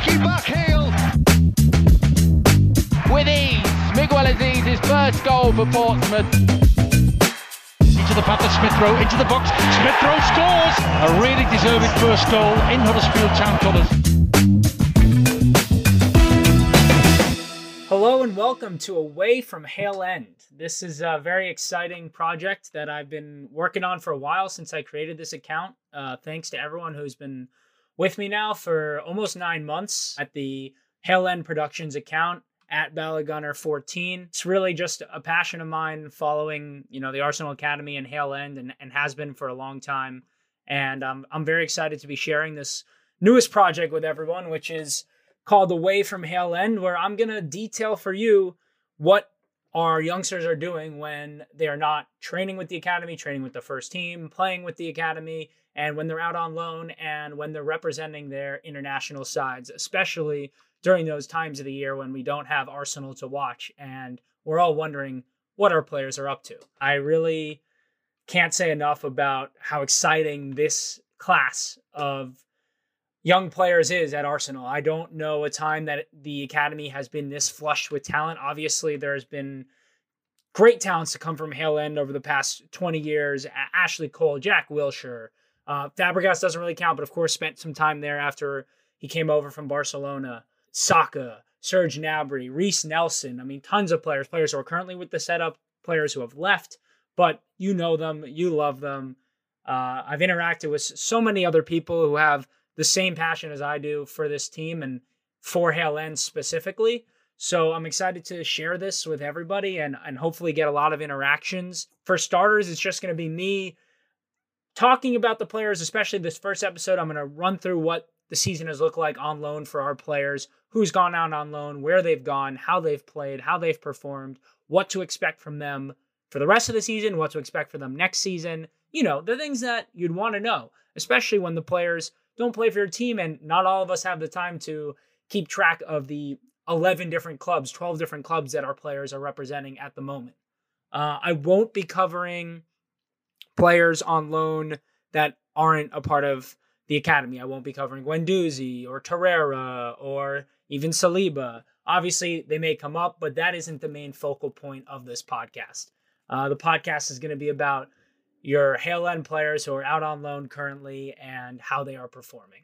cheeky back. With ease, Miguel Azeez's first goal for Portsmouth. Into the path of Smith Rowe, into the box. Smith Rowe scores! A really deserved first goal in Huddersfield Town colours. Hello and welcome to Away from Hale End. This is a very exciting project that I've been working on for a while since I created this account. Uh, thanks to everyone who's been with me now for almost nine months at the Hale End Productions account at Ballagunner14. It's really just a passion of mine following, you know, the Arsenal Academy and Hale End and, and has been for a long time. And um, I'm very excited to be sharing this newest project with everyone, which is called Away from Hale End, where I'm going to detail for you what our youngsters are doing when they are not training with the academy, training with the first team, playing with the academy, and when they're out on loan and when they're representing their international sides, especially during those times of the year when we don't have Arsenal to watch and we're all wondering what our players are up to. I really can't say enough about how exciting this class of young players is at Arsenal. I don't know a time that the academy has been this flushed with talent. Obviously, there's been great talents to come from Hale End over the past 20 years. Ashley Cole, Jack Wilshere. Uh, Fabregas doesn't really count, but of course spent some time there after he came over from Barcelona. Saka, Serge Gnabry, Reiss Nelson. I mean, tons of players, players who are currently with the setup, players who have left, but you know them, you love them. Uh, I've interacted with so many other people who have the same passion as I do for this team and for Hale End specifically. So I'm excited to share this with everybody and, and hopefully get a lot of interactions. For starters, it's just going to be me talking about the players, especially this first episode. I'm going to run through what the season has looked like on loan for our players, who's gone out on loan, where they've gone, how they've played, how they've performed, what to expect from them for the rest of the season, what to expect for them next season. You know, the things that you'd want to know, especially when the players don't play for your team, and not all of us have the time to keep track of the 11 different clubs, 12 different clubs that our players are representing at the moment. Uh, I won't be covering players on loan that aren't a part of the academy. I won't be covering Guendouzi or Torreira or even Saliba. Obviously, they may come up, but that isn't the main focal point of this podcast. Uh, the podcast is going to be about your Hale End players who are out on loan currently and how they are performing.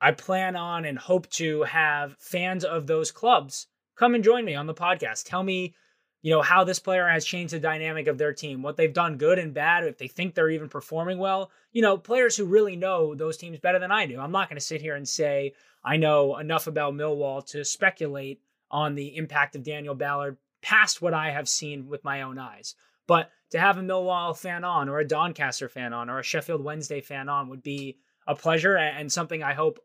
I plan on and hope to have fans of those clubs come and join me on the podcast. Tell me, you know, how this player has changed the dynamic of their team, what they've done good and bad, if they think they're even performing well. You know, players who really know those teams better than I do. I'm not going to sit here and say I know enough about Millwall to speculate on the impact of Daniel Ballard past what I have seen with my own eyes. But to have a Millwall fan on, or a Doncaster fan on, or a Sheffield Wednesday fan on would be a pleasure and something I hope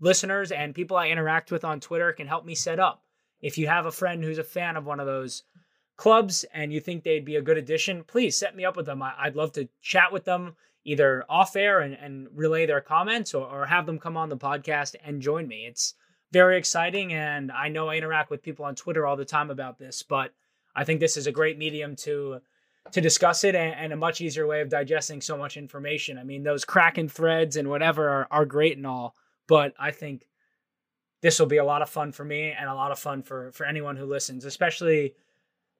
listeners and people I interact with on Twitter can help me set up. If you have a friend who's a fan of one of those clubs and you think they'd be a good addition, please set me up with them. I, would love to chat with them either off air and, and relay their comments or, or have them come on the podcast and join me. It's very exciting. And I know I interact with people on Twitter all the time about this, but I think this is a great medium to to discuss it and, and, a much easier way of digesting so much information. I mean, those cracking threads and whatever are, are great and all, but I think this will be a lot of fun for me and a lot of fun for for anyone who listens, especially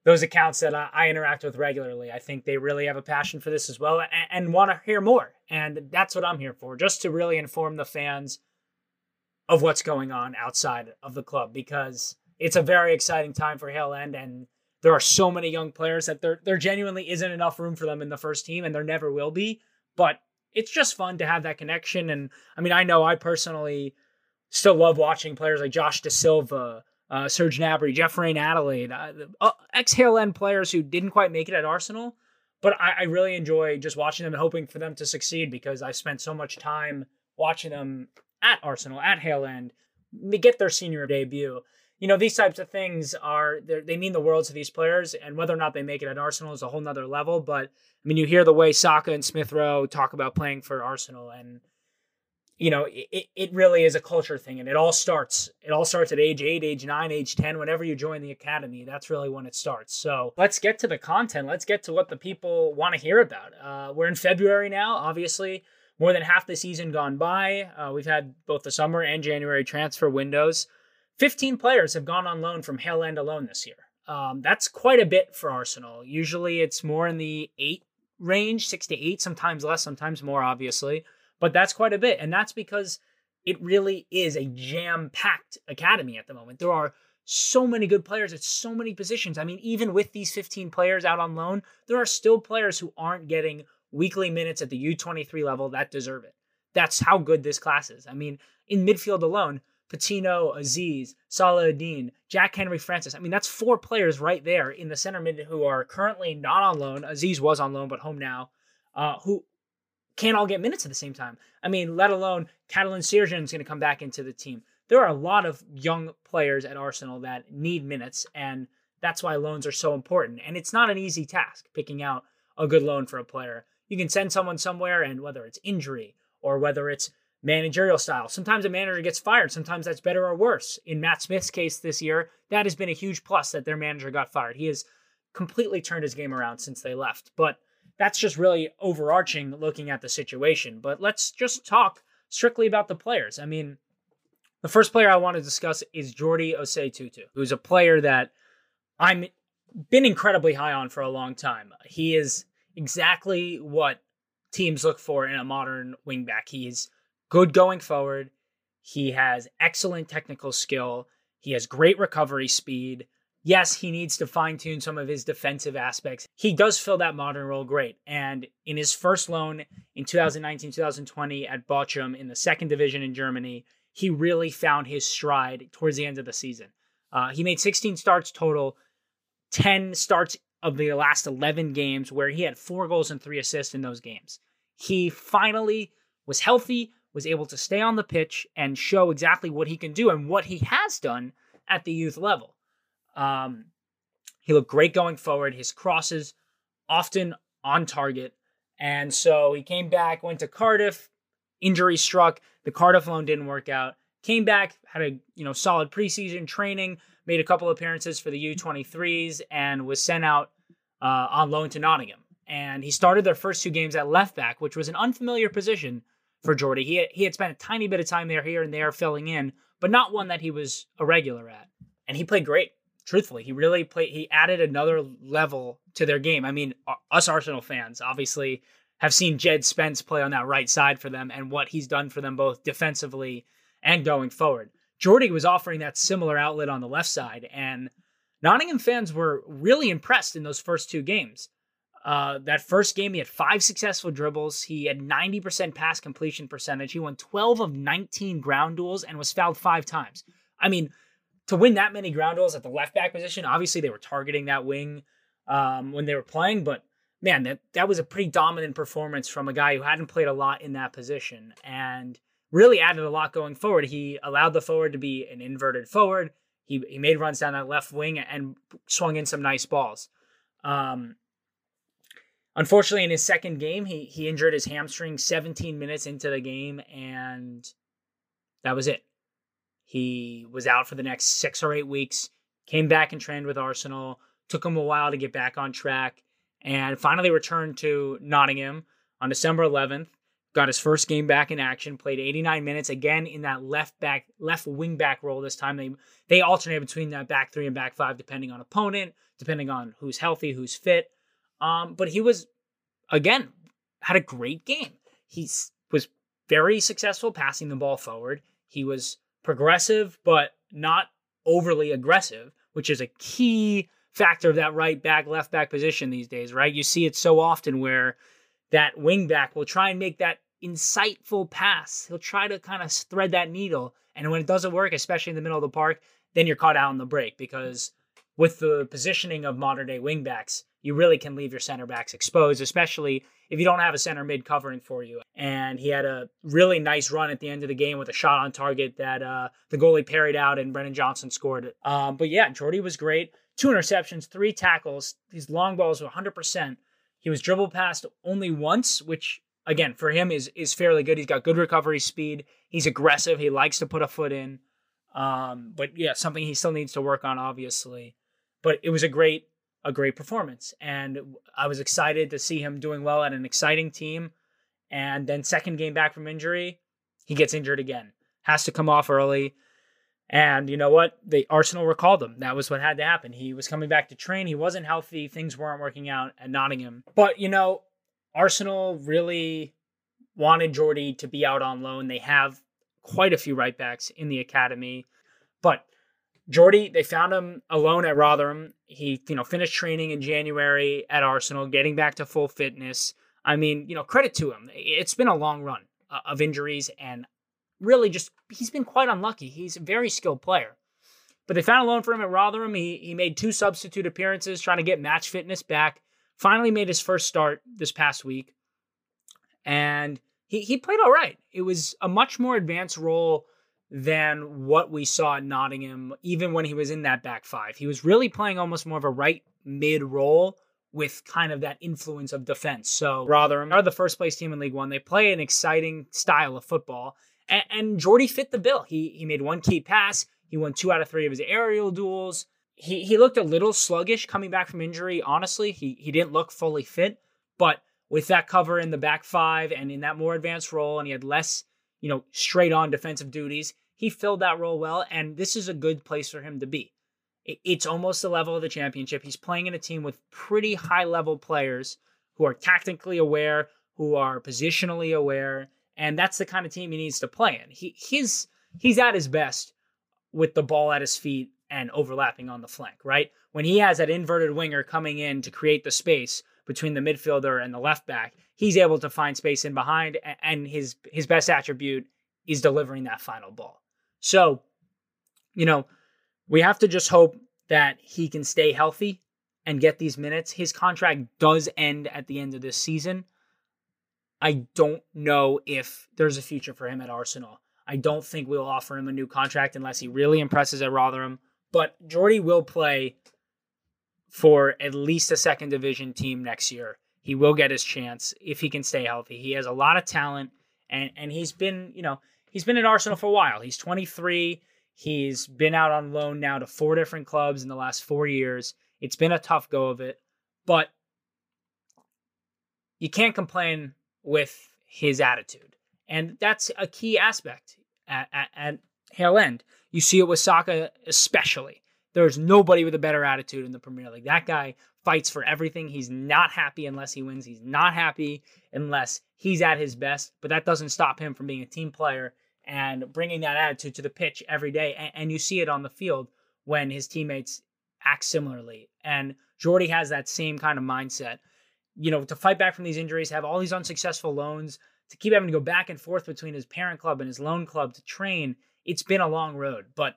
those accounts that I, I interact with regularly. I think they really have a passion for this as well and, and want to hear more. And that's what I'm here for, just to really inform the fans of what's going on outside of the club because it's a very exciting time for Hale End and there are so many young players that there there genuinely isn't enough room for them in the first team and there never will be. But it's just fun to have that connection. And I mean, I know I personally still love watching players like Josh Dasilva, uh, Serge Gnabry, Jeff Reine-Adelaide, uh, uh, ex Hale End players who didn't quite make it at Arsenal. But I, I really enjoy just watching them and hoping for them to succeed because I spent so much time watching them at Arsenal, at Hale End, get their senior debut. You know, these types of things are they mean the world to these players, and whether or not they make it at Arsenal is a whole nother level. But I mean, you hear the way Saka and Smith Rowe talk about playing for Arsenal, and you know, it, it really is a culture thing, and it all starts. It all starts at age eight, age nine, age ten. Whenever you join the academy, that's really when it starts. So let's get to the content. Let's get to what the people want to hear about. Uh, we're in February now, obviously more than half the season gone by. Uh, we've had both the summer and January transfer windows. 15 players have gone on loan from Hale End alone this year. Um, that's quite a bit for Arsenal. Usually it's more in the eight range, six to eight, sometimes less, sometimes more, obviously. But that's quite a bit. And that's because it really is a jam packed academy at the moment. There are so many good players at so many positions. I mean, even with these 15 players out on loan, there are still players who aren't getting weekly minutes at the U23 level that deserve it. That's how good this class is. I mean, in midfield alone, Patino, Azeez, Salahadin, Jack Henry Francis. I mean, that's four players right there in the center mid who are currently not on loan. Azeez was on loan, but home now, uh, who can't all get minutes at the same time. I mean, let alone Catalin Cirjan is going to come back into the team. There are a lot of young players at Arsenal that need minutes, and that's why loans are so important. And it's not an easy task picking out a good loan for a player. You can send someone somewhere, and whether it's injury or whether it's managerial style. Sometimes a manager gets fired. Sometimes that's better or worse. In Matt Smith's case this year, that has been a huge plus that their manager got fired. He has completely turned his game around since they left. But that's just really overarching looking at the situation. But let's just talk strictly about the players. I mean, the first player I want to discuss is Jordi Osei Tutu, who's a player that I'm been incredibly high on for a long time. He is exactly what teams look for in a modern wingback. He's good going forward. He has excellent technical skill. He has great recovery speed. Yes, he needs to fine tune some of his defensive aspects. He does fill that modern role great. And in his first loan in 2019 2020 at Bochum in the second division in Germany, he really found his stride towards the end of the season. Uh, he made 16 starts total, 10 starts of the last 11 games, where he had four goals and three assists in those games. He finally was healthy, was able to stay on the pitch and show exactly what he can do and what he has done at the youth level. Um, he looked great going forward. His crosses often on target. And so he came back, went to Cardiff, injury struck. The Cardiff loan didn't work out. Came back, had a you know solid preseason training, made a couple appearances for the U23s, and was sent out uh, on loan to Nottingham. And he started their first two games at left back, which was an unfamiliar position for Jordi. He had, he had spent a tiny bit of time there, here and there, filling in, but not one that he was a regular at. And he played great. Truthfully, he really played. He added another level to their game. I mean, us Arsenal fans obviously have seen Jed Spence play on that right side for them, and what he's done for them both defensively and going forward. Jordi was offering that similar outlet on the left side, and Nottingham fans were really impressed in those first two games. Uh, that first game, he had five successful dribbles. He had 90% pass completion percentage. He won 12 of 19 ground duels and was fouled five times. I mean, to win that many ground duels at the left back position, obviously they were targeting that wing um, when they were playing, but man, that, that was a pretty dominant performance from a guy who hadn't played a lot in that position and really added a lot going forward. He allowed the forward to be an inverted forward. He, he made runs down that left wing and swung in some nice balls. Um, Unfortunately, in his second game, he he injured his hamstring 17 minutes into the game, and that was it. He was out for the next six or eight weeks. Came back and trained with Arsenal. Took him a while to get back on track, and finally returned to Nottingham on December 11th. Got his first game back in action. Played 89 minutes again in that left back, left wing back role. This time they they alternate between that back three and back five, depending on opponent, depending on who's healthy, who's fit. Um, but he was again had a great game. He was very successful passing the ball forward. He was progressive, but not overly aggressive, which is a key factor of that right back, left back position these days, right? You see it so often where that wing back will try and make that insightful pass. He'll try to kind of thread that needle. And when it doesn't work, especially in the middle of the park, then you're caught out on the break because with the positioning of modern day wingbacks, you really can leave your center backs exposed, especially if you don't have a center mid covering for you. And he had a really nice run at the end of the game with a shot on target that uh, the goalie parried out and Brennan Johnson scored it. Um, but yeah, Jordi was great. Two interceptions, three tackles. These long balls were 100%. He was dribbled past only once, which again for him is is fairly good. He's got good recovery speed. He's aggressive. He likes to put a foot in. Um, but yeah, something he still needs to work on, obviously but it was a great a great performance and I was excited to see him doing well at an exciting team And then second game back from injury, he gets injured again. Has to come off early. And you know what? The Arsenal recalled him. That was what had to happen. He was coming back to train. He wasn't healthy. Things weren't working out at Nottingham. But you know, Arsenal really wanted Jordi to be out on loan. They have quite a few right backs in the academy. But Jordi, they found him alone at Rotherham. He, you know, finished training in January at Arsenal, getting back to full fitness. I mean, you know, credit to him. It's been a long run uh, of injuries, and really just he's been quite unlucky. He's a very skilled player. But they found a loan for him at Rotherham. He he made two substitute appearances trying to get match fitness back. Finally made his first start this past week. And he, he played all right. It was a much more advanced role than what we saw at Nottingham, even when he was in that back five. He was really playing almost more of a right mid role with kind of that influence of defense. So Rotherham are the first place team in League One. They play an exciting style of football. And, and Jordi fit the bill. He he made one key pass. He won two out of three of his aerial duels. He he looked a little sluggish coming back from injury. Honestly, he he didn't look fully fit. But with that cover in the back five and in that more advanced role, and he had less you know straight on defensive duties, he filled that role well. And this is a good place for him to be. It's almost the level of the championship. He's playing in a team with pretty high level players who are tactically aware, who are positionally aware, and that's the kind of team he needs to play in. He he's he's at his best with the ball at his feet and overlapping on the flank, right? When he has that inverted winger coming in to create the space between the midfielder and the left back, he's able to find space in behind and his his best attribute is delivering that final ball. So, you know, we have to just hope that he can stay healthy and get these minutes. His contract does end at the end of this season. I don't know if there's a future for him at Arsenal. I don't think we'll offer him a new contract unless he really impresses at Rotherham. But Jordi will play for at least a second division team next year. He will get his chance if he can stay healthy. He has a lot of talent and and he's been, you know, he's been at Arsenal for a while. He's 23. He's been out on loan now to four different clubs in the last 4 years. It's been a tough go of it, but you can't complain with his attitude. And that's a key aspect at, at, at Hale End. You see it with Saka especially. There's nobody with a better attitude in the Premier League. That guy fights for everything. He's not happy unless he wins. He's not happy unless he's at his best. But that doesn't stop him from being a team player and bringing that attitude to the pitch every day. And, and you see it on the field when his teammates act similarly. And Jordi has that same kind of mindset you know, to fight back from these injuries, have all these unsuccessful loans, to keep having to go back and forth between his parent club and his loan club to train, it's been a long road. But,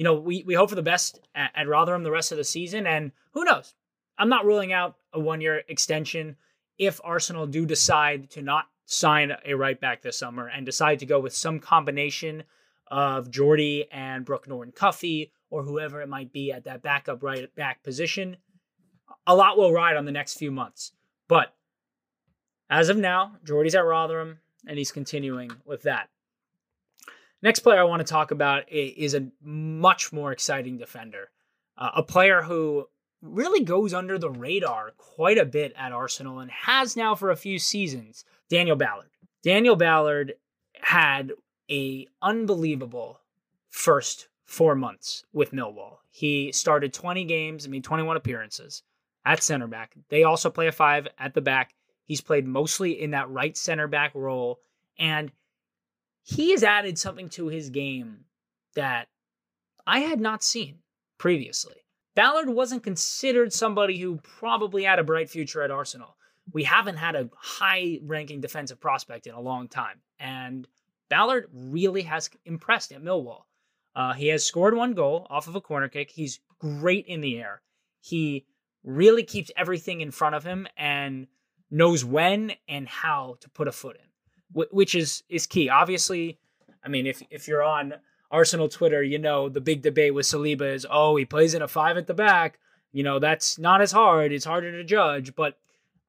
you know, we, we hope for the best at, at Rotherham the rest of the season. And who knows? I'm not ruling out a one year extension if Arsenal do decide to not sign a right back this summer and decide to go with some combination of Jordi and Brooke Norton Cuffy or whoever it might be at that backup right back position. A lot will ride on the next few months. But as of now, Jordi's at Rotherham, and he's continuing with that. Next player I want to talk about is a much more exciting defender, uh, a player who really goes under the radar quite a bit at Arsenal and has now for a few seasons. Daniel Ballard. Daniel Ballard had a unbelievable first four months with Millwall. He started 20 games, mean 21 appearances at center back. They also play a five at the back. He's played mostly in that right center back role. And he has added something to his game that I had not seen previously. Ballard wasn't considered somebody who probably had a bright future at Arsenal. We haven't had a high ranking defensive prospect in a long time. And Ballard really has impressed at Millwall. Uh, he has scored one goal off of a corner kick. He's great in the air. He really keeps everything in front of him and knows when and how to put a foot in, which is is key. Obviously, I mean, if if you're on Arsenal Twitter, you know the big debate with Saliba is, oh, he plays in a five at the back. You know, that's not as hard. It's harder to judge, but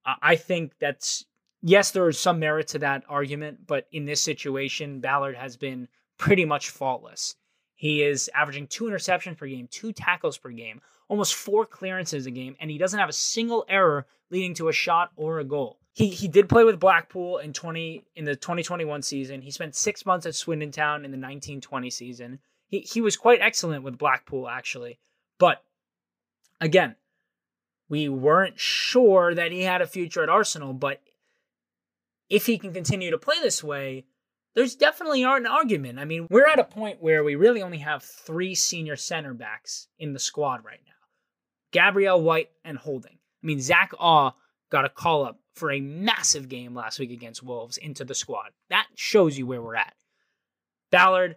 I think that's yes, there is some merit to that argument, but in this situation, Ballard has been pretty much faultless. He is averaging two interceptions per game, two tackles per game, almost four clearances a game, and he doesn't have a single error leading to a shot or a goal. He he did play with Blackpool in 20 in the 2021 season. He spent 6 months at Swindon Town in the 1920 season. He he was quite excellent with Blackpool actually. But again, we weren't sure that he had a future at Arsenal, but if he can continue to play this way, there's definitely an argument. I mean, we're at a point where we really only have three senior center backs in the squad right now Gabriel White and Holding. I mean, Zach Awe got a call up for a massive game last week against Wolves into the squad. That shows you where we're at. Ballard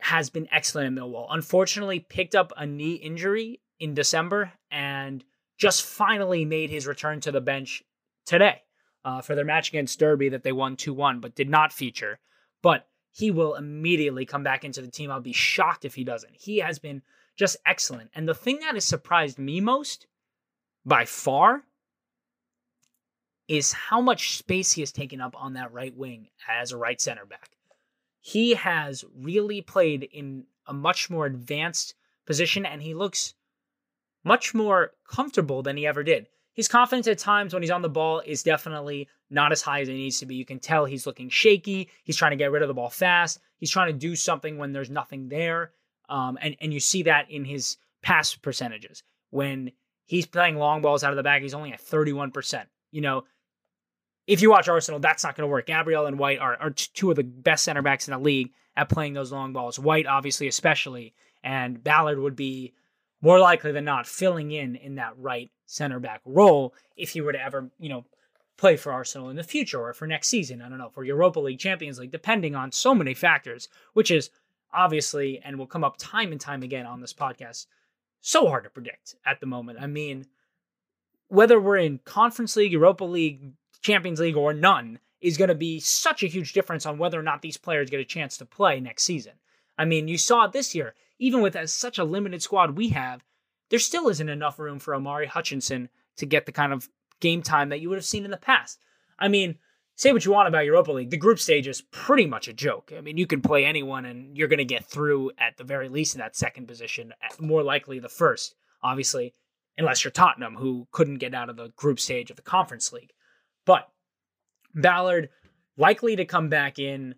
has been excellent at Millwall. Unfortunately, picked up a knee injury in December and just finally made his return to the bench today uh, for their match against Derby that they won 2 1, but did not feature but he will immediately come back into the team. I'll be shocked if he doesn't. He has been just excellent. And the thing that has surprised me most, by far, is how much space he has taken up on that right wing as a right center back. He has really played in a much more advanced position and he looks much more comfortable than he ever did. His confidence at times when he's on the ball is definitely not as high as it needs to be. You can tell he's looking shaky. He's trying to get rid of the ball fast. He's trying to do something when there's nothing there. Um, and, and you see that in his pass percentages. When he's playing long balls out of the back, he's only at 31%. You know, if you watch Arsenal, that's not going to work. Gabriel and White are, are two of the best center backs in the league at playing those long balls. White, obviously, especially, and Ballard would be more likely than not filling in in that right center back role if he were to ever, you know, play for Arsenal in the future or for next season. I don't know, for Europa League, Champions League, depending on so many factors, which is obviously and will come up time and time again on this podcast, so hard to predict at the moment. I mean, whether we're in Conference League, Europa League, Champions League, or none is going to be such a huge difference on whether or not these players get a chance to play next season. I mean, you saw it this year, even with as such a limited squad we have, there still isn't enough room for Omari Hutchinson to get the kind of game time that you would have seen in the past. I mean, say what you want about Europa League, the group stage is pretty much a joke. I mean, you can play anyone and you're going to get through at the very least in that second position, more likely the first, obviously, unless you're Tottenham, who couldn't get out of the group stage of the Conference League. But Ballard likely to come back in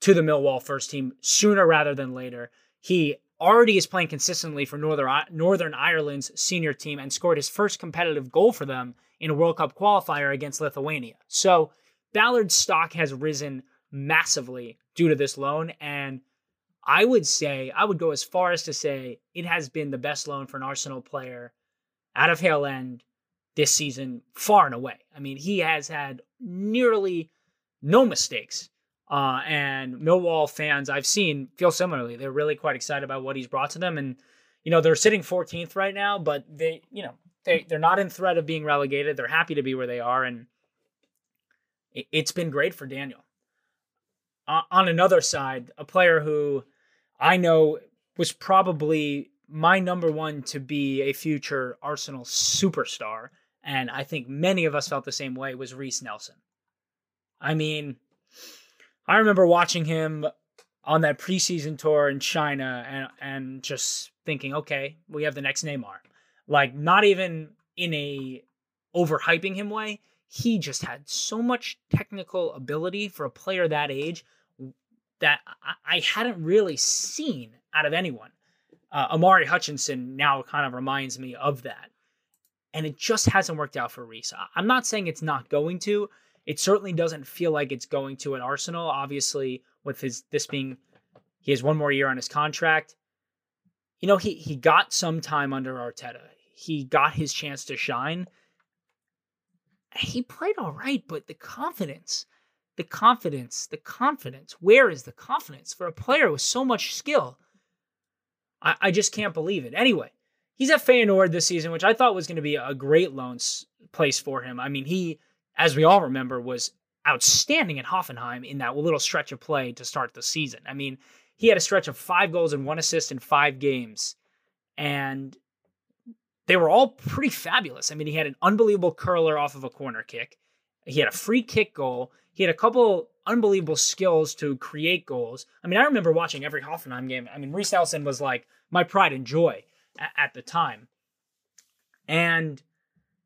to the Millwall first team sooner rather than later. He already is playing consistently for Northern Northern Ireland's senior team and scored his first competitive goal for them in a World Cup qualifier against Lithuania. So Ballard's stock has risen massively due to this loan and I would say I would go as far as to say it has been the best loan for an Arsenal player out of Hale End this season far and away. I mean, he has had nearly no mistakes uh, and Millwall fans I've seen feel similarly. They're really quite excited about what he's brought to them. And, you know, they're sitting 14th right now, but they, you know, they, they're not in threat of being relegated. They're happy to be where they are. And it, it's been great for Daniel. Uh, on another side, a player who I know was probably my number one to be a future Arsenal superstar. And I think many of us felt the same way was Reiss Nelson. I mean, I remember watching him on that preseason tour in China and and just thinking, okay, we have the next Neymar. Like not even in a overhyping him way. He just had so much technical ability for a player that age that I, hadn't really seen out of anyone. Uh, Omari Hutchinson now kind of reminds me of that. And it just hasn't worked out for Reiss. I'm not saying it's not going to. It certainly doesn't feel like it's going to an Arsenal. Obviously, with his this being he has one more year on his contract. You know, he he got some time under Arteta. He got his chance to shine. He played all right, but the confidence, the confidence, the confidence. Where is the confidence for a player with so much skill? I, I just can't believe it. Anyway, he's at Feyenoord this season, which I thought was going to be a great loan place for him. I mean, he as we all remember, was outstanding at Hoffenheim in that little stretch of play to start the season. I mean, he had a stretch of five goals and one assist in five games, and they were all pretty fabulous. I mean, he had an unbelievable curler off of a corner kick. He had a free kick goal. He had a couple unbelievable skills to create goals. I mean, I remember watching every Hoffenheim game. I mean, Reiss Nelson was like my pride and joy at, the time. And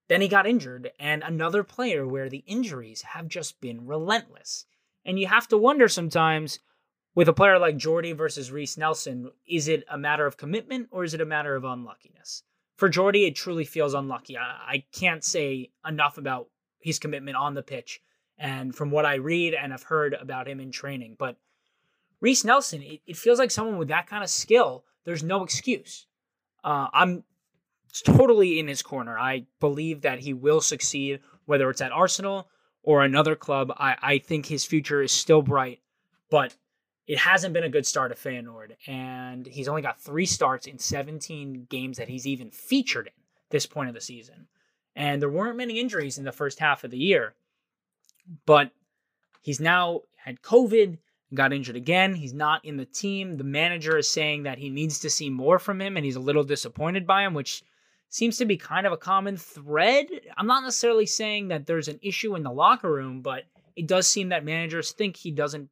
then he got injured, and another player where the injuries have just been relentless. And you have to wonder sometimes with a player like Jordi versus Reiss Nelson, is it a matter of commitment or is it a matter of unluckiness? For Jordi, it truly feels unlucky. I, I can't say enough about his commitment on the pitch and from what I read and have heard about him in training. But Reiss Nelson, it, it feels like someone with that kind of skill, there's no excuse. Uh, I'm totally in his corner. I believe that he will succeed, whether it's at Arsenal or another club. I, I think his future is still bright, but it hasn't been a good start at Feyenoord. And he's only got three starts in 17 games that he's even featured in this point of the season. And there weren't many injuries in the first half of the year, but he's now had COVID got injured again. He's not in the team. The manager is saying that he needs to see more from him and he's a little disappointed by him, which seems to be kind of a common thread. I'm not necessarily saying that there's an issue in the locker room, but it does seem that managers think he doesn't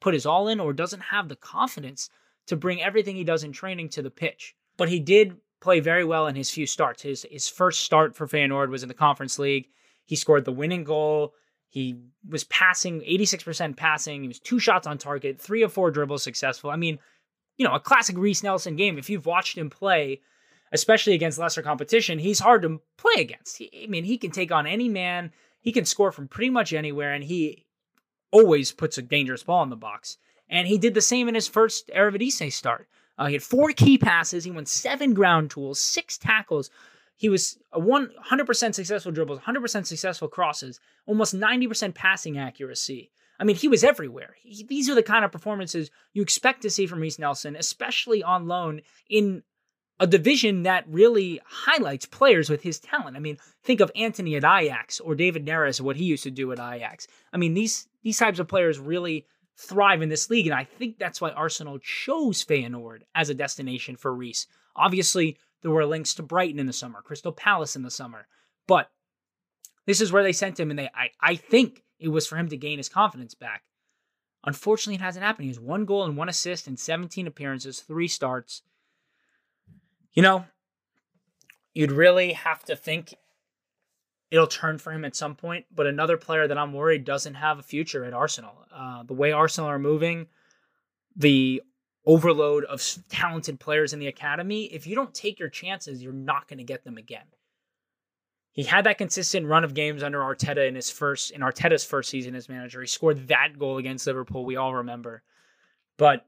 put his all in or doesn't have the confidence to bring everything he does in training to the pitch. But he did play very well in his few starts. His his first start for Feyenoord was in the Conference League. He scored the winning goal. He was passing 86% passing. He was two shots on target, three of four dribbles successful. I mean, you know, a classic Reiss Nelson game. If you've watched him play, especially against lesser competition, he's hard to play against. He, I mean, he can take on any man. He can score from pretty much anywhere, and he always puts a dangerous ball in the box. And he did the same in his first Eredivisie start. Uh, he had four key passes. He won seven ground duels, six tackles, he was a 100% successful dribbles, 100% successful crosses, almost 90% passing accuracy. I mean, he was everywhere. He, these are the kind of performances you expect to see from Reiss Nelson, especially on loan in a division that really highlights players with his talent. I mean, think of Antony at Ajax or David Neres, what he used to do at Ajax. I mean, these these types of players really thrive in this league, and I think that's why Arsenal chose Feyenoord as a destination for Reiss. Obviously, there were links to Brighton in the summer, Crystal Palace in the summer. But this is where they sent him, and they I, I think it was for him to gain his confidence back. Unfortunately, it hasn't happened. He has one goal and one assist in 17 appearances, three starts. You know, you'd really have to think it'll turn for him at some point. But another player that I'm worried doesn't have a future at Arsenal. Uh, the way Arsenal are moving, the overload of talented players in the academy, if you don't take your chances, you're not going to get them again. He had that consistent run of games under Arteta in his first in Arteta's first season as manager. He scored that goal against Liverpool, we all remember. But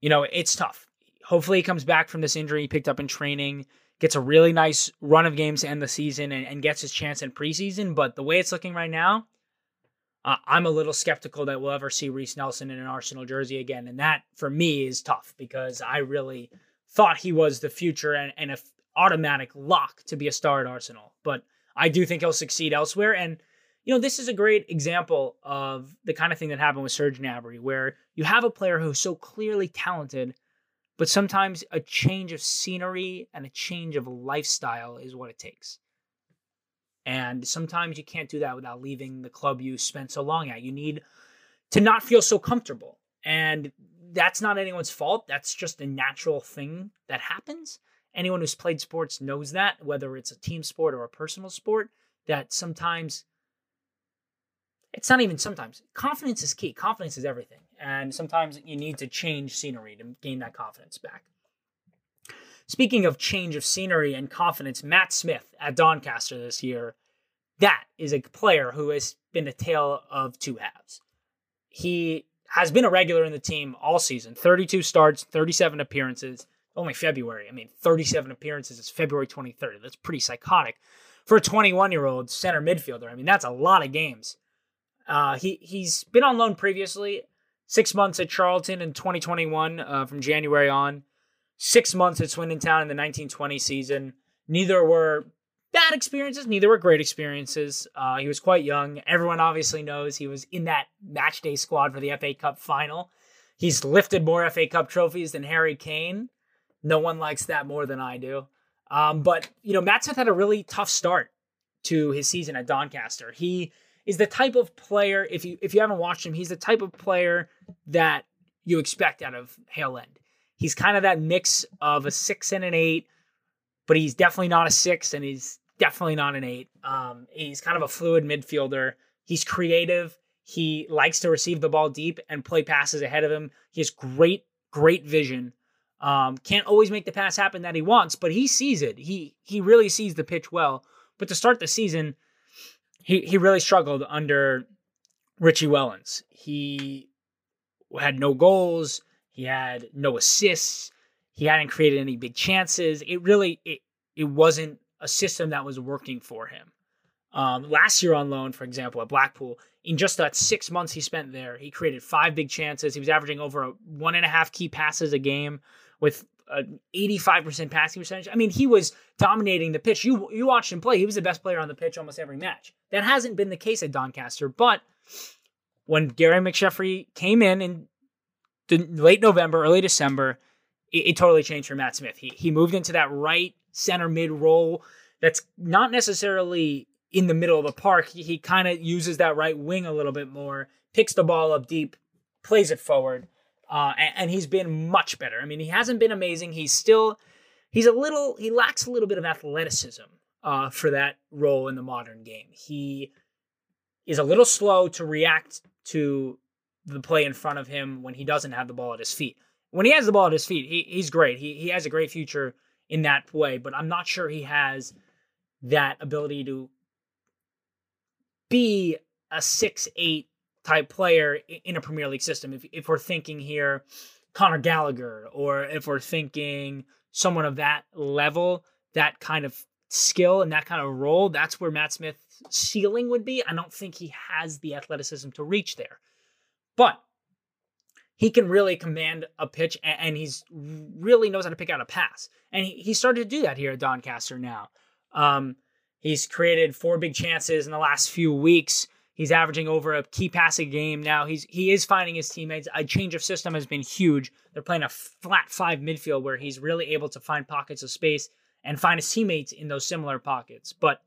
you know, it's tough. Hopefully he comes back from this injury he picked up in training, gets a really nice run of games to end the season and, and gets his chance in preseason. But the way it's looking right now, uh, I'm a little skeptical that we'll ever see Reiss Nelson in an Arsenal jersey again. And that, for me, is tough because I really thought he was the future and, and an automatic lock to be a star at Arsenal. But I do think he'll succeed elsewhere. And, you know, this is a great example of the kind of thing that happened with Serge Gnabry, where you have a player who's so clearly talented, but sometimes a change of scenery and a change of lifestyle is what it takes. And sometimes you can't do that without leaving the club you spent so long at. You need to not feel so comfortable. And that's not anyone's fault. That's just a natural thing that happens. Anyone who's played sports knows that, whether it's a team sport or a personal sport, that sometimes it's not even sometimes. Confidence is key. Confidence is everything. And sometimes you need to change scenery to gain that confidence back. Speaking of change of scenery and confidence, Matt Smith at Doncaster this year, that is a player who has been a tale of two halves. He has been a regular in the team all season 32 starts, 37 appearances, only February. I mean, 37 appearances is February 23rd. That's pretty psychotic for a 21 year old center midfielder. I mean, that's a lot of games. Uh, he, he's been on loan previously, six months at Charlton in 2021 uh, from January on six months at Swindon Town in the 1920 season. Neither were bad experiences, neither were great experiences. Uh, he was quite young. Everyone obviously knows he was in that match day squad for the FA Cup final. He's lifted more FA Cup trophies than Harry Kane. No one likes that more than I do. Um, but, you know, Matt Smith had a really tough start to his season at Doncaster. He is the type of player, if you if you haven't watched him, he's the type of player that you expect out of Hale End. He's kind of that mix of a six and an eight, but he's definitely not a six, and he's definitely not an eight. Um, he's kind of a fluid midfielder. He's creative. He likes to receive the ball deep and play passes ahead of him. He has great, great vision. Um, can't always make the pass happen that he wants, but he sees it. He he really sees the pitch well. But to start the season, he he really struggled under Richie Wellens. He had no goals. He had no assists. He hadn't created any big chances. It really it it wasn't a system that was working for him. Um, last year on loan, for example, at Blackpool, in just that six months he spent there, he created five big chances. He was averaging over a one and a half key passes a game with an 85% passing percentage. I mean, he was dominating the pitch. You you watched him play. He was the best player on the pitch almost every match. That hasn't been the case at Doncaster. But when Gary McSheffrey came in in late November, early December, it, it totally changed for Matt Smith. He he moved into that right center mid role that's not necessarily in the middle of the park. He, he kind of uses that right wing a little bit more, picks the ball up deep, plays it forward, uh, and, and he's been much better. I mean, he hasn't been amazing. He's still he's a little he lacks a little bit of athleticism uh, for that role in the modern game. He is a little slow to react to the play in front of him when he doesn't have the ball at his feet. When he has the ball at his feet, he, he's great. He he has a great future in that way, but I'm not sure he has that ability to be a six eight type player in a Premier League system. If if we're thinking here, Conor Gallagher, or if we're thinking someone of that level, that kind of skill and that kind of role, that's where Matt Smith's ceiling would be. I don't think he has the athleticism to reach there, but he can really command a pitch and he's really knows how to pick out a pass. And he, he started to do that here at Doncaster now. Um, he's created four big chances in the last few weeks. He's averaging over a key pass a game now. He's he is finding his teammates. A change of system has been huge. They're playing a flat five midfield where he's really able to find pockets of space and find his teammates in those similar pockets. But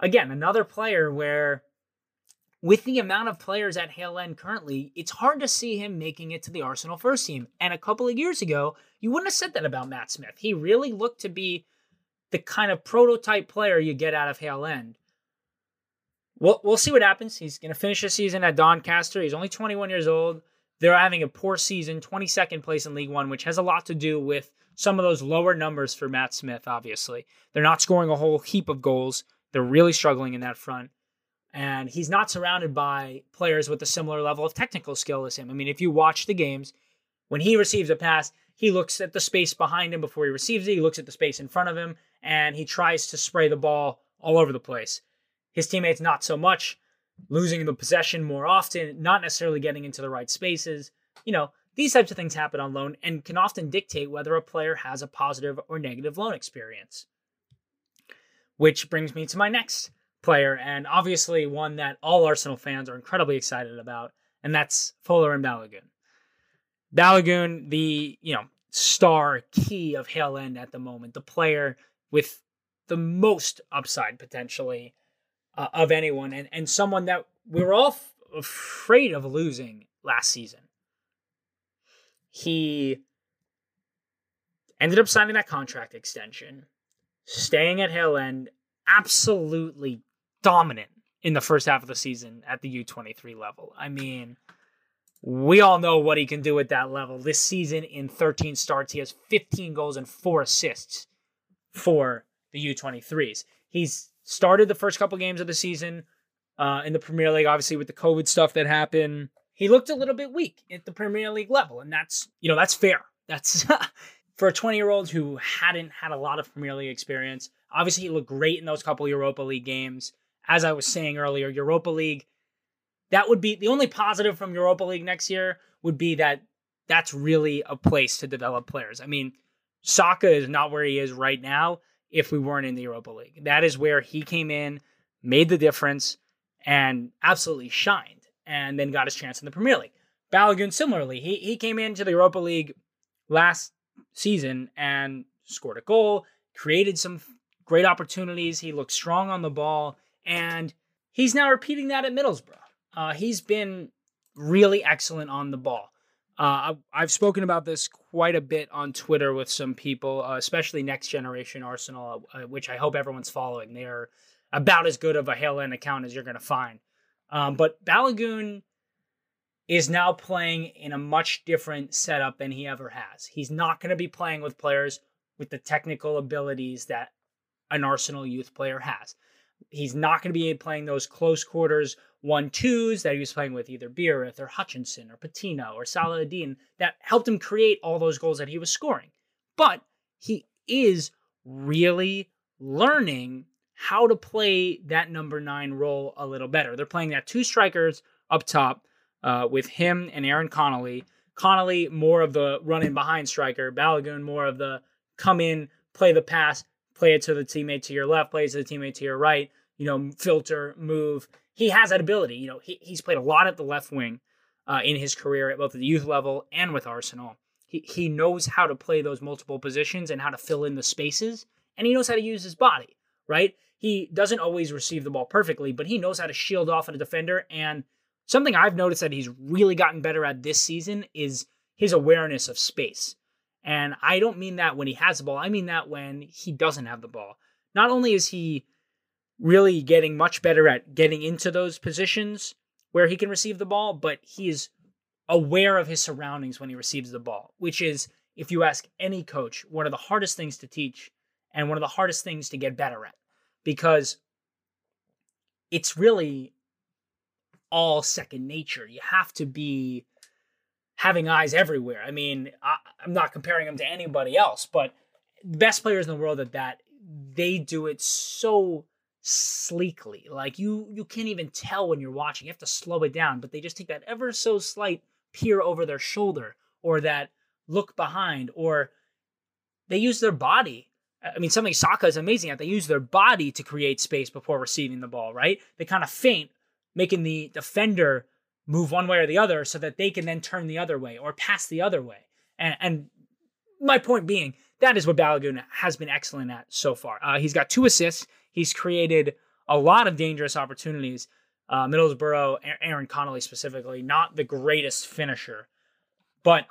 again, another player where with the amount of players at Hale End currently, it's hard to see him making it to the Arsenal first team. And a couple of years ago, you wouldn't have said that about Matt Smith. He really looked to be the kind of prototype player you get out of Hale End. We'll, we'll see what happens. He's going to finish the season at Doncaster. He's only 21 years old. They're having a poor season, 22nd place in League One, which has a lot to do with some of those lower numbers for Matt Smith, obviously. They're not scoring a whole heap of goals. They're really struggling in that front and he's not surrounded by players with a similar level of technical skill as him. I mean, if you watch the games, when he receives a pass, he looks at the space behind him before he receives it. He looks at the space in front of him, and he tries to spray the ball all over the place. His teammates, not so much, losing the possession more often, not necessarily getting into the right spaces. You know, these types of things happen on loan and can often dictate whether a player has a positive or negative loan experience. Which brings me to my next player, and obviously one that all Arsenal fans are incredibly excited about, and that's Folarin Balogun. Balogun, the you know star key of Hale End at the moment, the player with the most upside potentially uh, of anyone, and and someone that we were all f- afraid of losing last season. He ended up signing that contract extension, staying at Hale End, absolutely dominant in the first half of the season at the U23 level. I mean, we all know what he can do at that level. This season, in 13 starts, he has 15 goals and four assists for the U23s. He's started the first couple games of the season uh, in the Premier League, obviously with the COVID stuff that happened. He looked a little bit weak at the Premier League level, and that's you know that's fair. That's for a 20 year old who hadn't had a lot of Premier League experience. Obviously, he looked great in those couple Europa League games as I was saying earlier, Europa League, that would be the only positive from Europa League next year would be that that's really a place to develop players. I mean, Saka is not where he is right now if we weren't in the Europa League. That is where he came in, made the difference, and absolutely shined, and then got his chance in the Premier League. Balogun, similarly, he, he came into the Europa League last season and scored a goal, created some great opportunities. He looked strong on the ball and he's now repeating that at Middlesbrough. Uh, he's been really excellent on the ball. Uh, I've spoken about this quite a bit on Twitter with some people, uh, especially Next Generation Arsenal, uh, which I hope everyone's following. They are about as good of a Hale End account as you're going to find. Um, but Balogun is now playing in a much different setup than he ever has. He's not going to be playing with players with the technical abilities that an Arsenal youth player has. He's not going to be playing those close quarters one twos that he was playing with either Biereth or Hutchinson or Patino or Saladin that helped him create all those goals that he was scoring. But he is really learning how to play that number nine role a little better. They're playing that two strikers up top uh, with him and Aaron Connolly. Connolly more of the run in behind striker, Balogun more of the come in, play the pass, play it to the teammate to your left, play it to the teammate to your right, you know, filter, move. He has that ability. You know, he, he's played a lot at the left wing uh, in his career at both the youth level and with Arsenal. He, he knows how to play those multiple positions and how to fill in the spaces, and he knows how to use his body, right? He doesn't always receive the ball perfectly, but he knows how to shield off at a defender. And something I've noticed that he's really gotten better at this season is his awareness of space. And I don't mean that when he has the ball, I mean that when he doesn't have the ball. Not only is he really getting much better at getting into those positions where he can receive the ball, but he is aware of his surroundings when he receives the ball, which is, if you ask any coach, one of the hardest things to teach and one of the hardest things to get better at because it's really all second nature. You have to be having eyes everywhere. I mean, I, am not comparing them to anybody else, but best players in the world at that, they do it so sleekly. Like you you can't even tell when you're watching. You have to slow it down, but they just take that ever so slight peer over their shoulder or that look behind or they use their body. I mean, something Saka is amazing at. They use their body to create space before receiving the ball, right? They kind of faint, making the defender move one way or the other so that they can then turn the other way or pass the other way. And, and my point being, that is what Balogun has been excellent at so far. Uh, he's got two assists. He's created a lot of dangerous opportunities. Uh, Middlesbrough, Aaron Connolly specifically, not the greatest finisher, but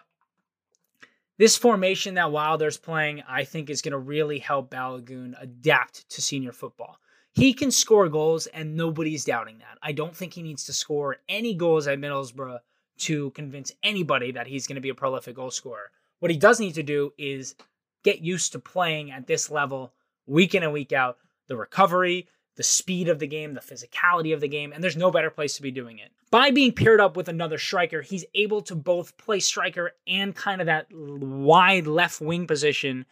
this formation that Wilder's playing, I think, is going to really help Balogun adapt to senior football. He can score goals, and nobody's doubting that. I don't think he needs to score any goals at Middlesbrough to convince anybody that he's going to be a prolific goal scorer. What he does need to do is get used to playing at this level week in and week out. The recovery, the speed of the game, the physicality of the game, and there's no better place to be doing it. By being paired up with another striker, he's able to both play striker and kind of that wide left wing position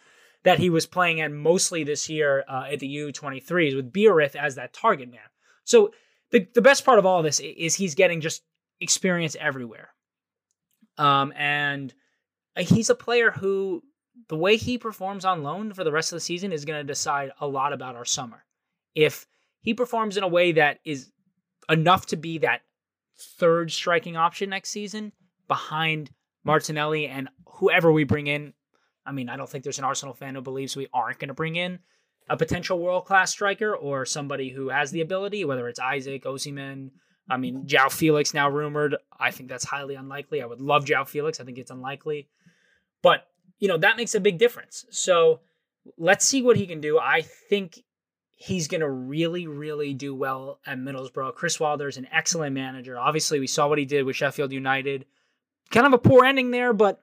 that he was playing at mostly this year uh, at the U23s with Biereth as that target man. So the, the best part of all of this is he's getting just experience everywhere. Um, and uh, he's a player who the way he performs on loan for the rest of the season is going to decide a lot about our summer. If he performs in a way that is enough to be that third striking option next season behind Martinelli and whoever we bring in I mean, I don't think there's an Arsenal fan who believes we aren't going to bring in a potential world class striker or somebody who has the ability, whether it's Isaac, Osimhen. I mean, João Felix now rumored. I think that's highly unlikely. I would love João Felix. I think it's unlikely. But, you know, that makes a big difference. So let's see what he can do. I think he's going to really, really do well at Middlesbrough. Chris Wilder's an excellent manager. Obviously, we saw what he did with Sheffield United. Kind of a poor ending there, but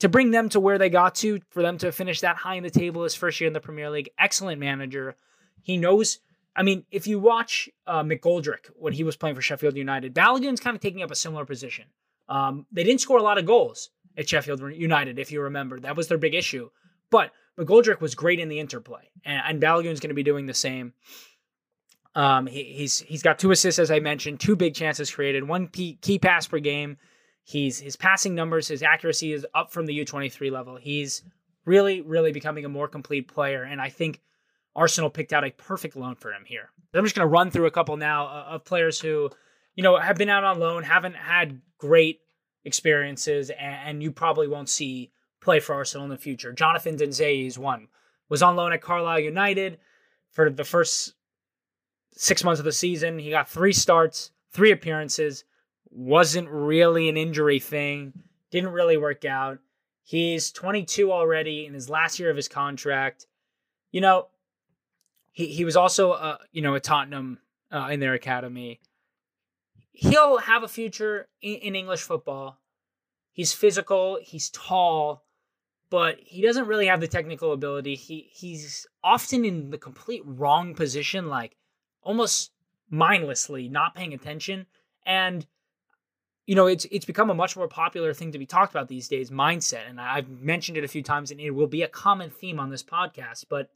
to bring them to where they got to, for them to finish that high in the table his first year in the Premier League. Excellent manager. He knows. I mean, if you watch uh, McGoldrick when he was playing for Sheffield United, Balogun's kind of taking up a similar position. Um, they didn't score a lot of goals at Sheffield United, if you remember. That was their big issue. But McGoldrick was great in the interplay, and, and Balogun's going to be doing the same. Um, he, he's he's got two assists, as I mentioned, two big chances created, one key, key pass per game. He's his passing numbers, his accuracy is up from the U23 level. He's really, really becoming a more complete player, and I think Arsenal picked out a perfect loan for him here. I'm just going to run through a couple now uh, of players who, you know, have been out on loan, haven't had great experiences, and, you probably won't see play for Arsenal in the future. Jonathan Dinzeyi is one. Was on loan at Carlisle United for the first six months of the season. He got three starts, three appearances, wasn't really an injury thing. Didn't really work out. He's 22 already in his last year of his contract. You know, he he was also uh, you know at Tottenham uh, in their academy. He'll have a future in, in English football. He's physical. He's tall but he doesn't really have the technical ability. He he's often in the complete wrong position, like almost mindlessly not paying attention. And you know, it's it's become a much more popular thing to be talked about these days, mindset. And I've mentioned it a few times, and it will be a common theme on this podcast. But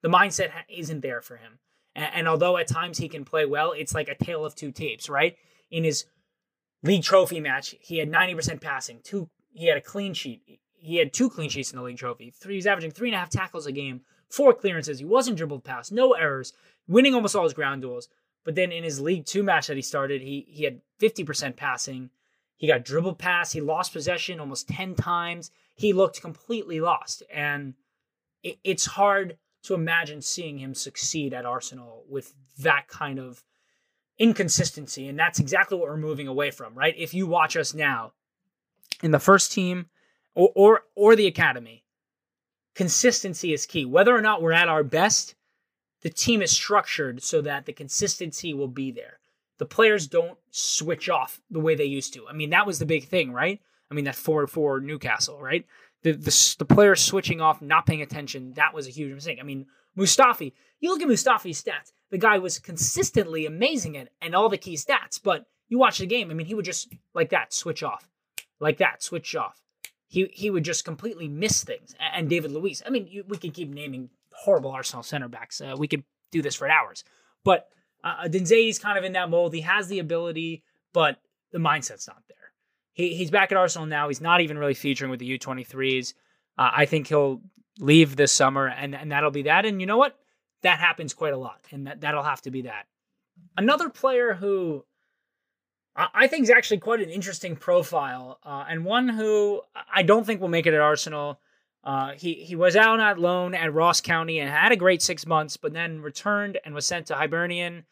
the mindset isn't there for him. And, and although at times he can play well, it's like a tale of two tapes, right? In his league trophy match, he had ninety percent passing, two. He had a clean sheet he had two clean sheets in the league trophy. Three, he's averaging three and a half tackles a game, four clearances. He wasn't dribbled past, no errors, winning almost all his ground duels. But then in his League Two match that he started, he he had 50% passing. He got dribbled past. He lost possession almost 10 times. He looked completely lost. And it, it's hard to imagine seeing him succeed at Arsenal with that kind of inconsistency. And that's exactly what we're moving away from, right? If you watch us now, in the first team, or, or, or the academy. Consistency is key. Whether or not we're at our best, the team is structured so that the consistency will be there. The players don't switch off the way they used to. I mean, that was the big thing, right? I mean, that 4 4 Newcastle, right? The, the, the players switching off, not paying attention, that was a huge mistake. I mean, Mustafi, you look at Mustafi's stats, the guy was consistently amazing at and all the key stats, but you watch the game, I mean, he would just like that switch off, like that switch off he he would just completely miss things. And David Luiz, I mean, you, we could keep naming horrible Arsenal center backs. Uh, we could do this for hours. But uh, is kind of in that mold. He has the ability, but the mindset's not there. He, he's back at Arsenal now. He's not even really featuring with the U23s. Uh, I think he'll leave this summer, and, and that'll be that. And you know what? That happens quite a lot, and that, that'll have to be that. Another player who I think is actually quite an interesting profile, uh, and one who I don't think will make it at Arsenal. Uh, he he was out on loan at Ross County and had a great six months, but then returned and was sent to Hibernian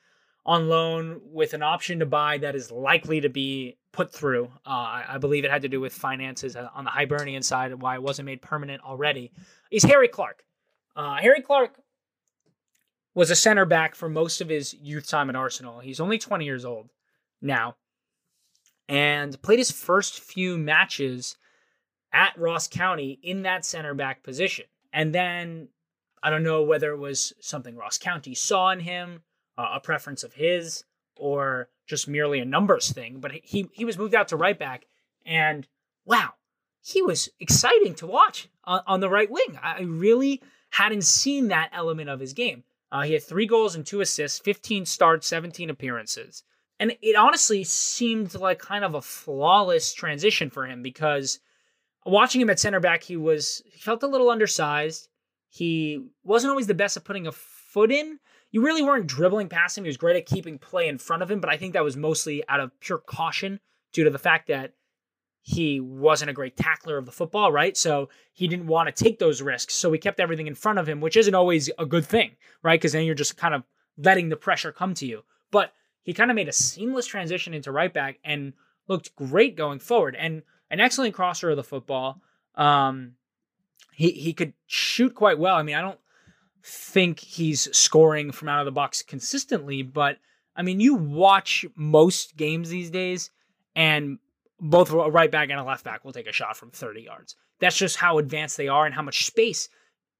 on loan with an option to buy that is likely to be put through. Uh, I, I, believe it had to do with finances on the Hibernian side and why it wasn't made permanent already. Is Harry Clarke? Uh, Harry Clarke was a center back for most of his youth time at Arsenal. He's only 20 years old now and played his first few matches at Ross County in that center back position. And then I don't know whether it was something Ross County saw in him, uh, a preference of his, or just merely a numbers thing. But he he was moved out to right back, and wow, he was exciting to watch on, on the right wing. I really hadn't seen that element of his game. Uh, he had three goals and two assists, 15 starts, 17 appearances. And it honestly seemed like kind of a flawless transition for him because watching him at center back, he was he felt a little undersized. He wasn't always the best at putting a foot in. You really weren't dribbling past him. He was great at keeping play in front of him, but I think that was mostly out of pure caution due to the fact that he wasn't a great tackler of the football, right? So he didn't want to take those risks. So we kept everything in front of him, which isn't always a good thing, right? Because then you're just kind of letting the pressure come to you. But he kind of made a seamless transition into right back and looked great going forward and an excellent crosser of the football. Um, he he could shoot quite well. I mean, I don't think he's scoring from out of the box consistently, but I mean, you watch most games these days, and both a right back and a left back will take a shot from 30 yards. That's just how advanced they are and how much space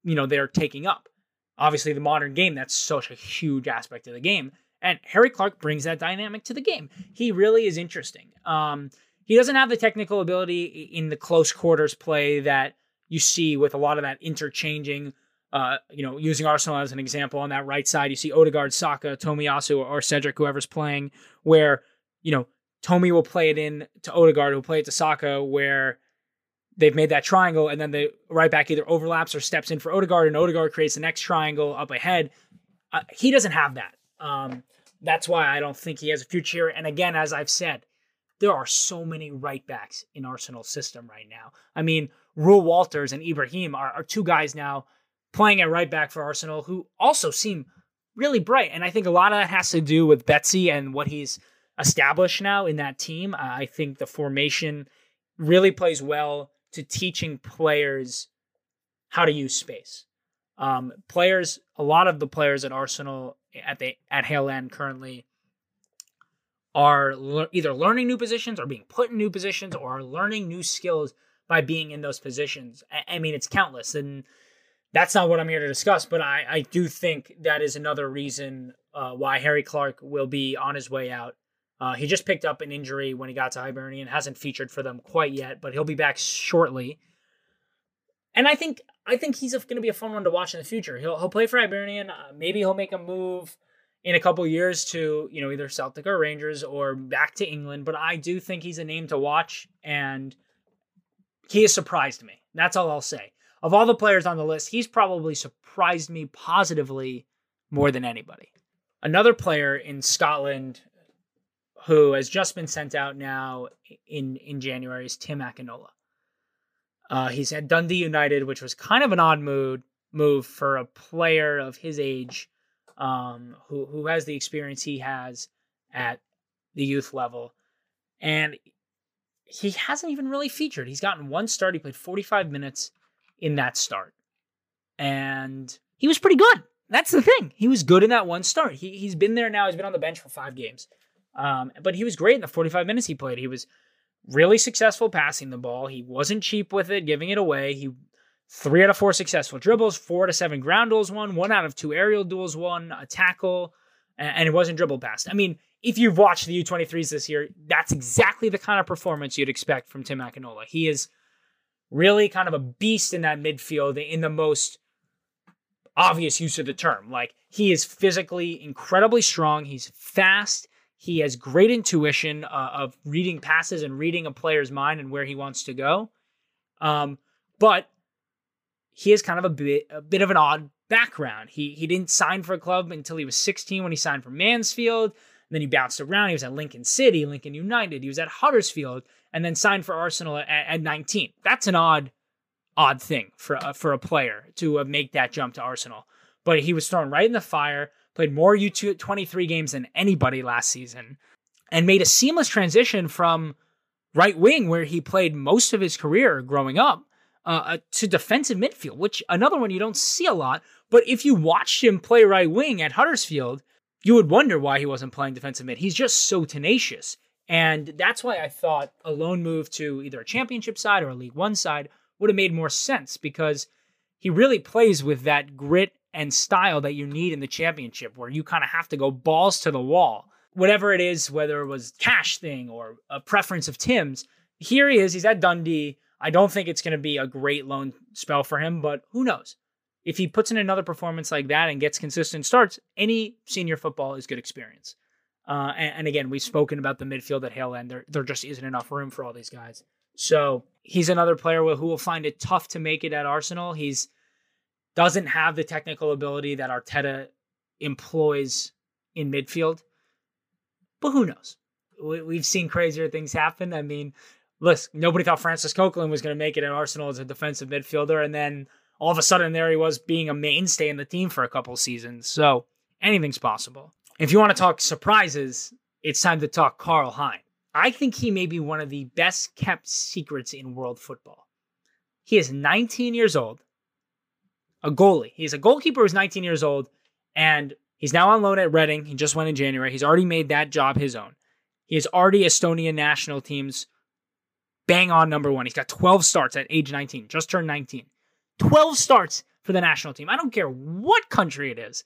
you know they're taking up. Obviously, the modern game that's such a huge aspect of the game. And Harry Clarke brings that dynamic to the game. He really is interesting. Um, he doesn't have the technical ability in the close quarters play that you see with a lot of that interchanging. Uh, you know, using Arsenal as an example on that right side, you see Odegaard, Saka, Tomiyasu, or Cedric, whoever's playing, where you know Tommy will play it in to Odegaard, who'll play it to Saka, where they've made that triangle, and then the right back either overlaps or steps in for Odegaard, and Odegaard creates the next triangle up ahead. Uh, he doesn't have that. Um, that's why I don't think he has a future here. And again, as I've said, there are so many right backs in Arsenal's system right now. I mean, Reuell Walters and Ibrahim are, are two guys now playing at right back for Arsenal who also seem really bright. And I think a lot of that has to do with Betsy and what he's established now in that team. I think the formation really plays well to teaching players how to use space. Um, players, a lot of the players at Arsenal at the at Hale End currently are le- either learning new positions or being put in new positions or are learning new skills by being in those positions. I, I mean, it's countless, and that's not what I'm here to discuss. But I, I do think that is another reason uh, why Harry Clarke will be on his way out. Uh, he just picked up an injury when he got to Hibernian, hasn't featured for them quite yet, but he'll be back shortly. And I think I think he's going to be a fun one to watch in the future. He'll he'll play for Hibernian. Uh, maybe he'll make a move in a couple years to you know either Celtic or Rangers or back to England. But I do think he's a name to watch, and he has surprised me. That's all I'll say. Of all the players on the list, he's probably surprised me positively more than anybody. Another player in Scotland who has just been sent out now in in January is Tim Akinola. Uh, he's at Dundee United, which was kind of an odd move move for a player of his age, um, who who has the experience he has at the youth level, and he hasn't even really featured. He's gotten one start. He played 45 minutes in that start, and he was pretty good. That's the thing. He was good in that one start. He he's been there now. He's been on the bench for five games, um, but he was great in the 45 minutes he played. He was really successful passing the ball. He wasn't cheap with it, giving it away. He three out of four successful dribbles, four to seven ground duels won, one out of two aerial duels won, a tackle, and it wasn't dribble passed. I mean, if you've watched the U23s this year, that's exactly the kind of performance you'd expect from Tim Akinola. He is really kind of a beast in that midfield in the most obvious use of the term. Like he is physically incredibly strong. He's fast. He has great intuition uh, of reading passes and reading a player's mind and where he wants to go. Um, but he has kind of a bit a bit of an odd background. He he didn't sign for a club until he was 16 when he signed for Mansfield. And then he bounced around. He was at Lincoln City, Lincoln United. He was at Huddersfield, and then signed for Arsenal at, at 19. That's an odd, odd thing for uh, for a player to uh, make that jump to Arsenal. But he was thrown right in the fire played more U23 games than anybody last season, and made a seamless transition from right wing, where he played most of his career growing up, uh, uh, to defensive midfield, which another one you don't see a lot. But if you watched him play right wing at Huddersfield, you would wonder why he wasn't playing defensive mid. He's just so tenacious. And that's why I thought a loan move to either a championship side or a League One side would have made more sense because he really plays with that grit and style that you need in the championship, where you kind of have to go balls to the wall. Whatever it is, whether it was cash thing or a preference of Tim's, here he is. He's at Dundee. I don't think it's going to be a great loan spell for him, but who knows? If he puts in another performance like that and gets consistent starts, any senior football is good experience. Uh, and, and, again, we've spoken about the midfield at Hale End. There, there just isn't enough room for all these guys. So he's another player who will find it tough to make it at Arsenal. He's doesn't have the technical ability that Arteta employs in midfield. But who knows? We've seen crazier things happen. I mean, listen, nobody thought Francis Coquelin was going to make it at Arsenal as a defensive midfielder, and then all of a sudden there he was being a mainstay in the team for a couple seasons. So anything's possible. If you want to talk surprises, it's time to talk Karl Hein. I think he may be one of the best kept secrets in world football. He is 19 years old a goalie. He's a goalkeeper who's 19 years old, and he's now on loan at Reading. He just went in January. He's already made that job his own. He is already Estonian national team's bang on number one. He's got 12 starts at age 19, just turned 19. 12 starts for the national team. I don't care what country it is.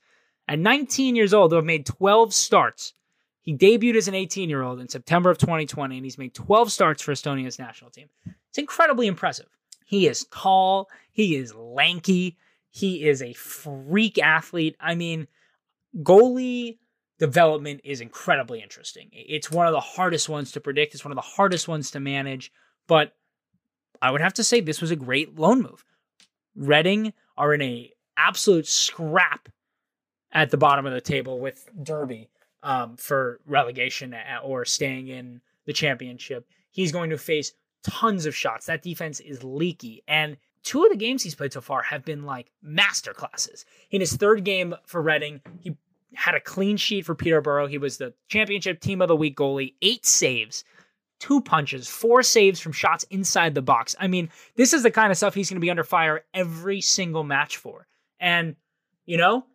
At 19 years old, to have made 12 starts. He debuted as an 18 year old in September of 2020, and he's made 12 starts for Estonia's national team. It's incredibly impressive. He is tall, he is lanky, he is a freak athlete. I mean, goalie development is incredibly interesting. It's one of the hardest ones to predict, it's one of the hardest ones to manage, but I would have to say this was a great loan move. Reading are in a absolute scrap at the bottom of the table with Derby um, for relegation or staying in the championship. He's going to face tons of shots. That defense is leaky. And two of the games he's played so far have been like master classes. In his third game for Reading, he had a clean sheet for Peterborough. He was the championship team of the week goalie, eight saves, two punches, four saves from shots inside the box. I mean, this is the kind of stuff he's going to be under fire every single match for. And, you know,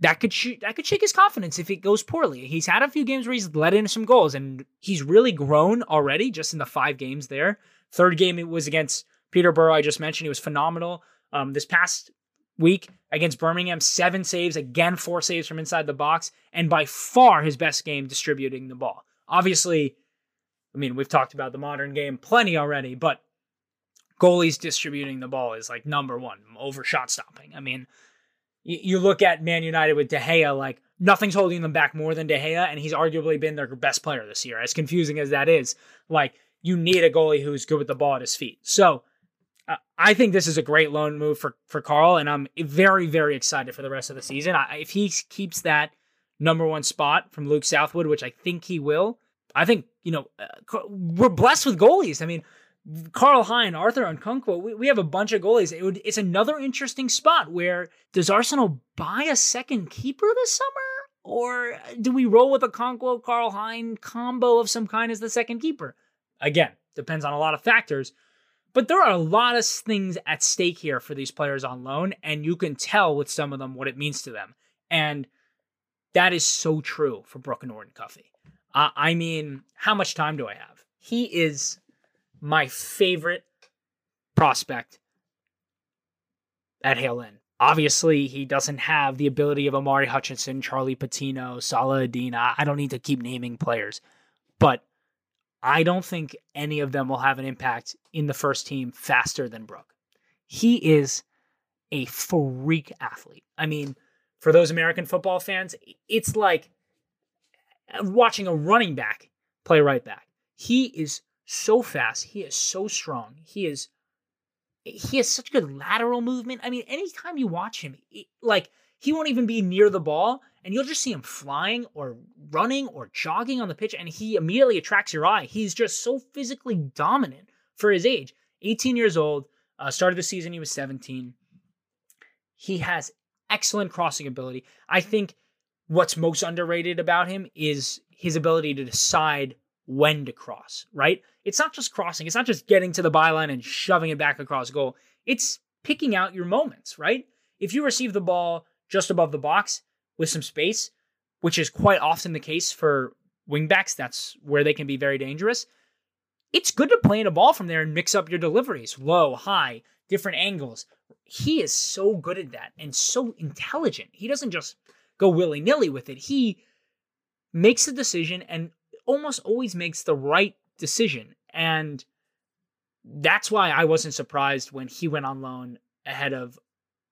that could sh- that could shake his confidence if it goes poorly. He's had a few games where he's let in some goals and he's really grown already just in the five games there. Third game it was against Peterborough. I just mentioned he was phenomenal. Um, this past week against Birmingham, seven saves, again four saves from inside the box, and by far his best game distributing the ball. Obviously, I mean we've talked about the modern game plenty already, but goalies distributing the ball is like number one over shot stopping. I mean you look at Man United with De Gea, like nothing's holding them back more than De Gea, and he's arguably been their best player this year. As confusing as that is, like you need a goalie who's good with the ball at his feet. So uh, I think this is a great loan move for for Karl, and I'm very very excited for the rest of the season. I, if he keeps that number one spot from Luke Southwood, which I think he will, I think you know uh, we're blessed with goalies. I mean, Karl Hein, Arthur Okonkwo, we, we have a bunch of goalies. It would, it's another interesting spot where does Arsenal buy a second keeper this summer? Or do we roll with a Okonkwo Karl Hein combo of some kind as the second keeper? Again, depends on a lot of factors. But there are a lot of things at stake here for these players on loan, and you can tell with some of them what it means to them. And that is so true for Brooke Norton-Cuffy. Uh, I mean, how much time do I have? He is my favorite prospect at Hale. Obviously, he doesn't have the ability of Omari Hutchinson, Charlie Patino, Salah-Eddine. I don't need to keep naming players, but I don't think any of them will have an impact in the first team faster than Brooke. He is a freak athlete. I mean, for those American football fans, it's like watching a running back play right back. He is so fast. He is so strong. He is he has such good lateral movement. I mean, anytime you watch him, it, like he won't even be near the ball, and you'll just see him flying or running or jogging on the pitch, and he immediately attracts your eye. He's just so physically dominant for his age. 18 years old. Uh, started the season, he was 17. He has excellent crossing ability. I think what's most underrated about him is his ability to decide when to cross, right? It's not just crossing, it's not just getting to the byline and shoving it back across goal. It's picking out your moments, right? If you receive the ball just above the box with some space, which is quite often the case for wingbacks, that's where they can be very dangerous. It's good to play in a ball from there and mix up your deliveries low, high, different angles. He is so good at that and so intelligent. He doesn't just go willy nilly with it. He makes a decision and almost always makes the right decision. And that's why I wasn't surprised when he went on loan ahead of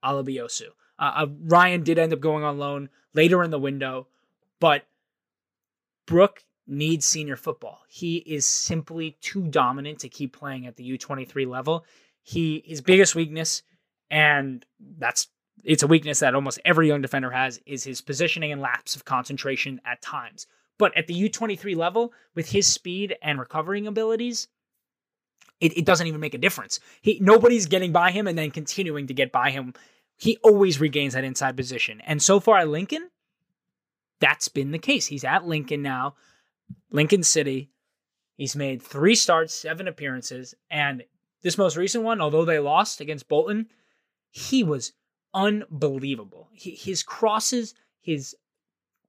Alebiosu. Uh, uh, Ryan did end up going on loan later in the window, but Brooke needs senior football. He is simply too dominant to keep playing at the U23 level. He his biggest weakness, and that's it's a weakness that almost every young defender has, is his positioning and lapse of concentration at times. But at the U23 level, with his speed and recovering abilities, it, it doesn't even make a difference. He nobody's getting by him and then continuing to get by him. He always regains that inside position. And so far at Lincoln, that's been the case. He's at Lincoln now, Lincoln City. He's made three starts, seven appearances, and this most recent one, although they lost against Bolton, he was unbelievable. His crosses, his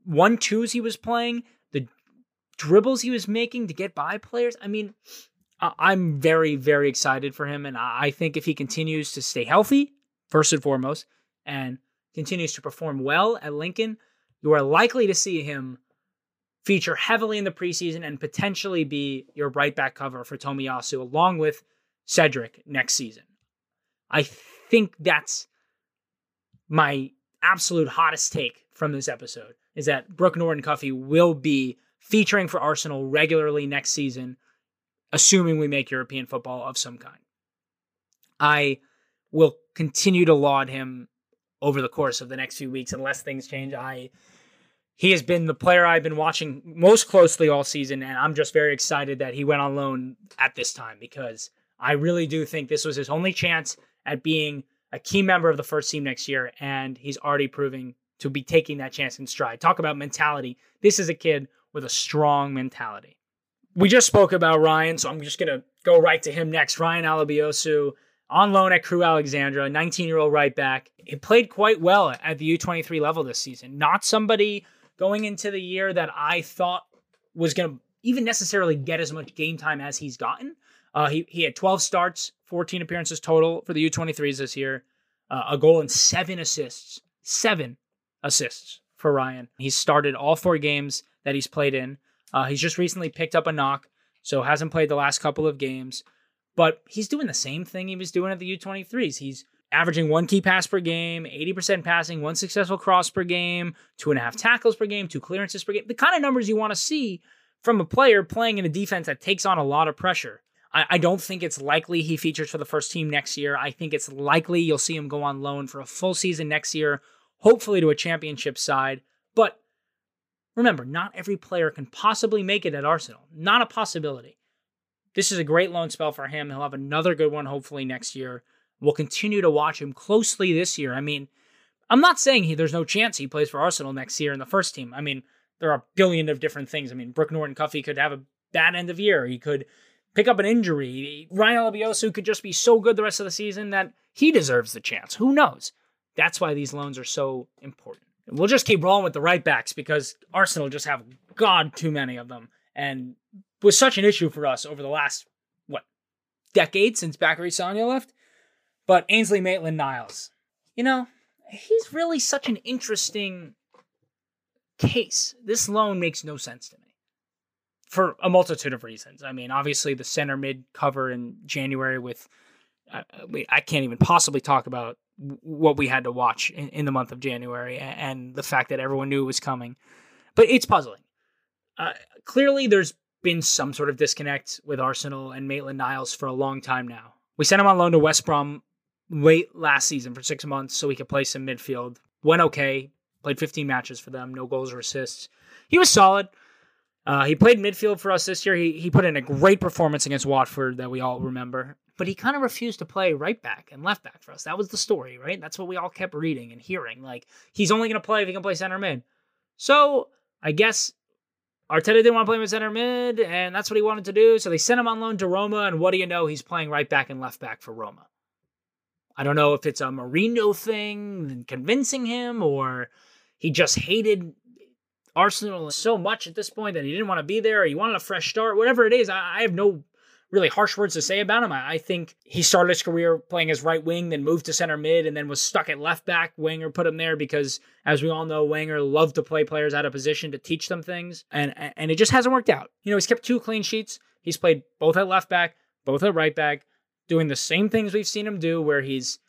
one twos he was playing, the dribbles he was making to get by players. I mean, I'm very, very excited for him. And I think if he continues to stay healthy, first and foremost, and continues to perform well at Lincoln, you are likely to see him feature heavily in the preseason and potentially be your right back cover for Tomiyasu along with Cedric next season. I think that's my absolute hottest take from this episode is that Brooke Norton-Cuffy will be featuring for Arsenal regularly next season, assuming we make European football of some kind. I will continue to laud him over the course of the next few weeks unless things change. I he has been the player I've been watching most closely all season, and I'm just very excited that he went on loan at this time because I really do think this was his only chance at being a key member of the first team next year, and he's already proving to be taking that chance in stride. Talk about mentality. This is a kid with a strong mentality. we just spoke about Ryan, so I'm just going to go right to him next. Ryan Alebiosu on loan at Crewe Alexandra, 19 year old right back. He played quite well at the U23 level this season. Not somebody going into the year that I thought was going to even necessarily get as much game time as he's gotten. Uh, he, he had 12 starts, 14 appearances total for the U23s this year, uh, a goal and seven assists. Seven assists for Ryan. He's started all four games that he's played in. Uh, he's just recently picked up a knock, so hasn't played the last couple of games. But he's doing the same thing he was doing at the U23s. He's averaging one key pass per game, 80% passing, one successful cross per game, two and a half tackles per game, two clearances per game. The kind of numbers you want to see from a player playing in a defense that takes on a lot of pressure. I, I don't think it's likely he features for the first team next year. I think it's likely you'll see him go on loan for a full season next year, hopefully to a championship side. But remember, not every player can possibly make it at Arsenal. Not a possibility. This is a great loan spell for him. He'll have another good one hopefully next year. We'll continue to watch him closely this year. I mean, I'm not saying he there's no chance he plays for Arsenal next year in the first team. I mean, there are a billion of different things. I mean, Brooke Norton Cuffy could have a bad end of year. He could pick up an injury. Ryan Alebiosu could just be so good the rest of the season that he deserves the chance. Who knows? That's why these loans are so important. We'll just keep rolling with the right backs because Arsenal just have god too many of them, and was such an issue for us over the last what decade since Bacary Sagna left. But Ainsley Maitland Niles, you know, he's really such an interesting case. This loan makes no sense to me for a multitude of reasons. I mean, obviously the center mid cover in January with I can't even possibly talk about what we had to watch in, in, the month of January and the fact that everyone knew it was coming. But it's puzzling. Uh, clearly, there's been some sort of disconnect with Arsenal and Maitland Niles for a long time now. We sent him on loan to West Brom late last season for six months so he could play some midfield. Went okay, played 15 matches for them, no goals or assists. He was solid. Uh, he played midfield for us this year. He he put in a great performance against Watford that we all remember. But he kind of refused to play right back and left back for us. That was the story, right? That's what we all kept reading and hearing. Like he's only going to play if he can play center mid. So I guess Arteta didn't want to play him at center mid, and that's what he wanted to do. So they sent him on loan to Roma, and what do you know? He's playing right back and left back for Roma. I don't know if it's a Mourinho thing convincing him, or he just hated Arsenal so much at this point that he didn't want to be there, he wanted a fresh start, whatever it is. I, I have no really harsh words to say about him. I, I, think he started his career playing as right wing, then moved to center mid, and then was stuck at left back. Wenger put him there because, as we all know, Wenger loved to play players out of position to teach them things, and and it just hasn't worked out. You know, he's kept two clean sheets. He's played both at left back, both at right back, doing the same things we've seen him do, where he's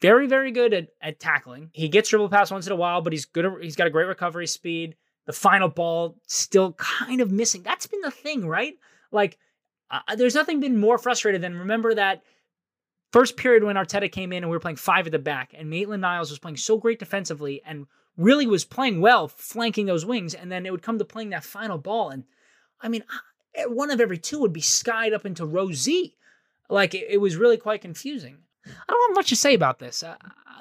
very, very good at, at tackling. He gets dribble pass once in a while, but he's good. He's got a great recovery speed. The final ball still kind of missing. That's been the thing, right? Like, uh, there's nothing been more frustrated than remember that first period when Arteta came in and we were playing five at the back, and Maitland Niles was playing so great defensively and really was playing well, flanking those wings, and then it would come to playing that final ball, and I mean, one of every two would be skied up into row Z. Like it, it was really quite confusing. I don't have much to say about this. Uh,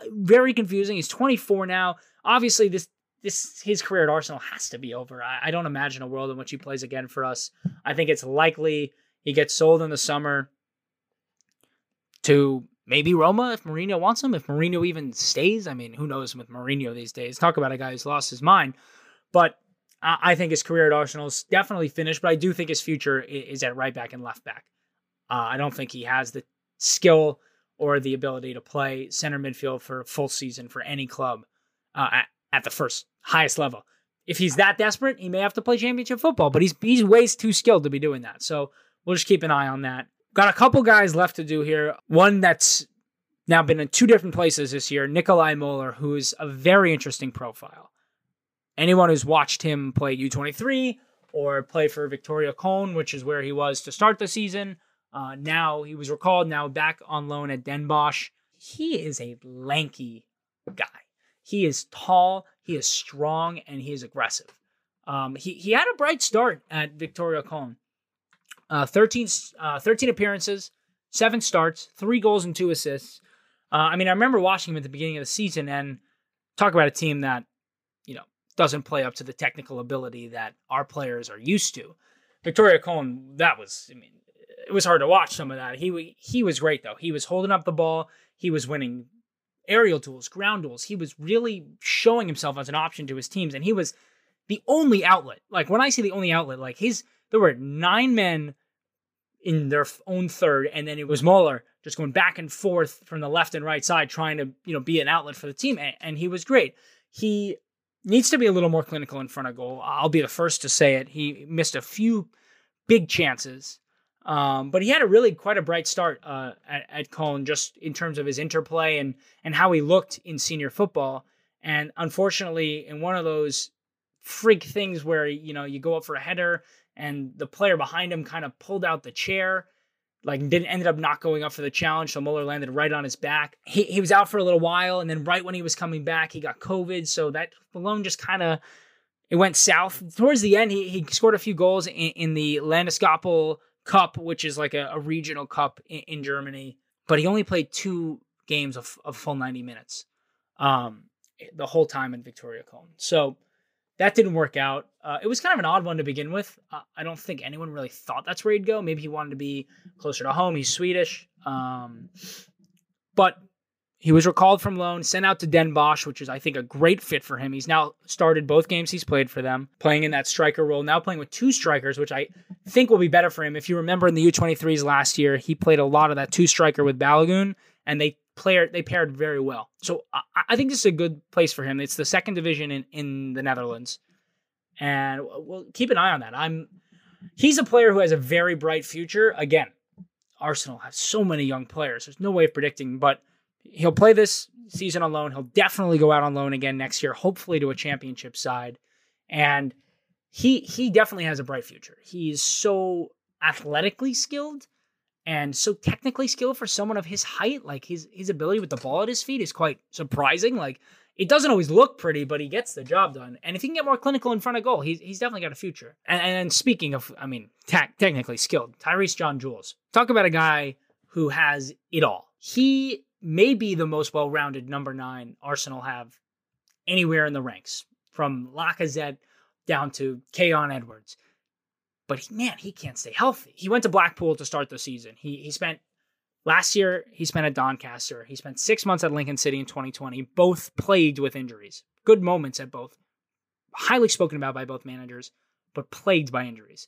very confusing. He's 24 now. Obviously, this this his career at Arsenal has to be over. I, I, don't imagine a world in which he plays again for us. I think it's likely he gets sold in the summer to maybe Roma if Mourinho wants him. If Mourinho even stays, I mean, who knows with Mourinho these days? Talk about a guy who's lost his mind. But I, I think his career at Arsenal is definitely finished. But I do think his future is at right back and left back. Uh, I don't think he has the skill or the ability to play center midfield for a full season for any club uh, at, at the first highest level. If he's that desperate, he may have to play championship football, but he's he's way too skilled to be doing that. So we'll just keep an eye on that. Got a couple guys left to do here. One that's now been in two different places this year, Nikolaj Moller, who is a very interesting profile. Anyone who's watched him play U23 or play for Viktoria Köln, which is where he was to start the season, uh, now he was recalled, now back on loan at Den Bosch. He is a lanky guy. He is tall, he is strong, and he is aggressive. Um, he, he had a bright start at Viktoria Köln. Uh, 13, uh, 13 appearances, seven starts, three goals, and two assists. Uh, I mean, I remember watching him at the beginning of the season and talk about a team that, you know, doesn't play up to the technical ability that our players are used to. Viktoria Köln, that was, I mean, it was hard to watch some of that. He he was great though. He was holding up the ball. He was winning aerial duels, ground duels. He was really showing himself as an option to his teams, and he was the only outlet. Like when I say the only outlet, like his there were nine men in their own third, and then it was Moller just going back and forth from the left and right side, trying to you know be an outlet for the team, and, and he was great. He needs to be a little more clinical in front of goal. I'll be the first to say it. He missed a few big chances um, but he had a really quite a bright start uh, at, at Köln just in terms of his interplay and and how he looked in senior football. And unfortunately, in one of those freak things where you know you go up for a header and the player behind him kind of pulled out the chair, like didn't ended up not going up for the challenge. So Moller landed right on his back. He he was out for a little while, and then right when he was coming back, he got COVID. So that alone just kind of it went south. Towards the end, he he scored a few goals in, in the Landeskapel Cup, which is like a, a regional cup in, in, Germany. But he only played two games of, of full 90 minutes um, the whole time in Viktoria Köln. So that didn't work out. Uh, it was kind of an odd one to begin with. Uh, I don't think anyone really thought that's where he'd go. Maybe he wanted to be closer to home. He's Swedish. Um, but he was recalled from loan, sent out to Den Bosch, which is, I think, a great fit for him. He's now started both games he's played for them, playing in that striker role, now playing with two strikers, which I think will be better for him. If you remember in the U23s last year, he played a lot of that two striker with Balogun, and they paired, they paired very well. So I, I, think this is a good place for him. It's the second division in, in the Netherlands. And we'll keep an eye on that. I'm he's a player who has a very bright future. Again, Arsenal has so many young players. There's no way of predicting, but he'll play this season on loan. He'll definitely go out on loan again next year, hopefully to a championship side. And he he definitely has a bright future. He's so athletically skilled and so technically skilled for someone of his height. Like his his ability with the ball at his feet is quite surprising. Like it doesn't always look pretty, but he gets the job done. And if he can get more clinical in front of goal, he's, he's definitely got a future. And, and speaking of, I mean, technically skilled, Tyreece John Jules. Talk about a guy who has it all. He may be the most well rounded number nine Arsenal have anywhere in the ranks, from Lacazette down to Khayon Edwards. But he, man, he can't stay healthy. He went to Blackpool to start the season. He he spent last year he spent at Doncaster. He spent six months at Lincoln City in 2020, both plagued with injuries. Good moments at both, highly spoken about by both managers, but plagued by injuries.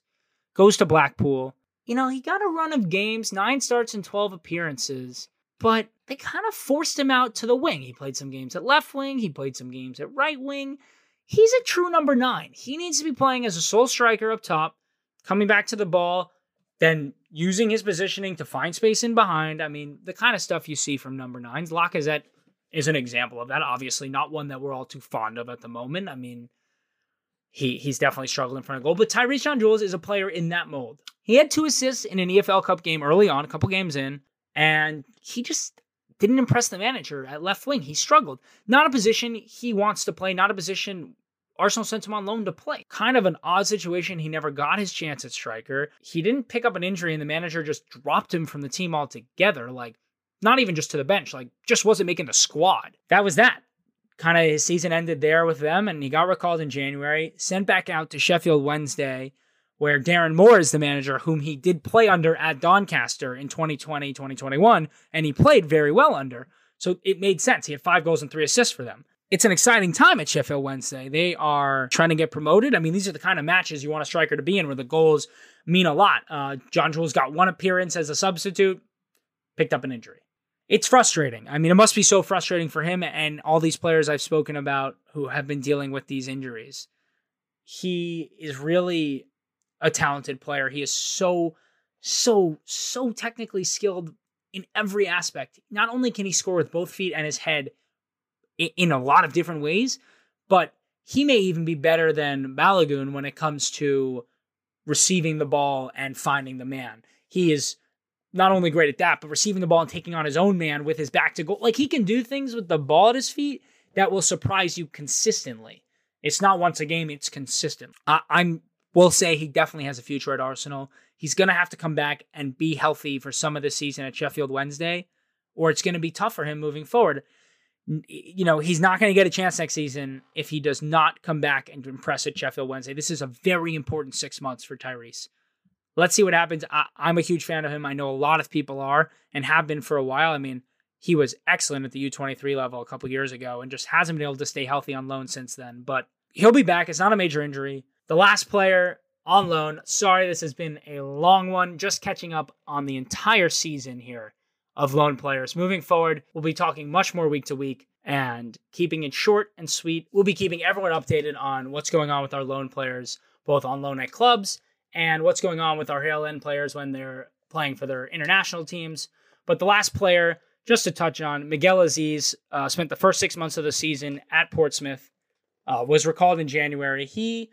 Goes to Blackpool. You know, he got a run of games, nine starts and 12 appearances but they kind of forced him out to the wing. He played some games at left wing, he played some games at right wing. He's a true number nine. He needs to be playing as a sole striker up top, coming back to the ball, then using his positioning to find space in behind. I mean, the kind of stuff you see from number nines. Lacazette is an example of that. Obviously, not one that we're all too fond of at the moment. I mean, he he's definitely struggled in front of goal. But Tyreece John Jules is a player in that mold. He had two assists in an EFL Cup game early on, a couple games in and he just didn't impress the manager at left wing. He struggled. Not a position he wants to play, not a position Arsenal sent him on loan to play. Kind of an odd situation. He never got his chance at striker. He didn't pick up an injury, and the manager just dropped him from the team altogether. Like, not even just to the bench, like, just wasn't making the squad. That was that. Kind of his season ended there with them, and he got recalled in January, sent back out to Sheffield Wednesday where Darren Moore is the manager whom he did play under at Doncaster in 2020, 2021, and he played very well under. So it made sense. He had five goals and three assists for them. It's an exciting time at Sheffield Wednesday. They are trying to get promoted. I mean, these are the kind of matches you want a striker to be in where the goals mean a lot. Uh, John Jules got one appearance as a substitute, picked up an injury. It's frustrating. I mean, it must be so frustrating for him and all these players I've spoken about who have been dealing with these injuries. He is really a talented player. He is so, so, so technically skilled in every aspect. Not only can he score with both feet and his head in, a lot of different ways, but he may even be better than Balogun when it comes to receiving the ball and finding the man. He is not only great at that, but receiving the ball and taking on his own man with his back to goal. Like he can do things with the ball at his feet that will surprise you consistently. It's not once a game, it's consistent. I, am will say he definitely has a future at Arsenal. He's going to have to come back and be healthy for some of the season at Sheffield Wednesday, or it's going to be tough for him moving forward. You know, he's not going to get a chance next season if he does not come back and impress at Sheffield Wednesday. This is a very important six months for Tyreece. let's see what happens. I, I'm a huge fan of him. I know a lot of people are and have been for a while. I mean, he was excellent at the U23 level a couple years ago and just hasn't been able to stay healthy on loan since then. But he'll be back. It's not a major injury. The last player on loan, sorry, this has been a long one, just catching up on the entire season here of loan players. Moving forward, we'll be talking much more week to week and keeping it short and sweet. We'll be keeping everyone updated on what's going on with our loan players, both on loan at clubs and what's going on with our End players when they're playing for their international teams. But the last player, just to touch on, Miguel Azeez uh, spent the first six months of the season at Portsmouth, uh, was recalled in January. He,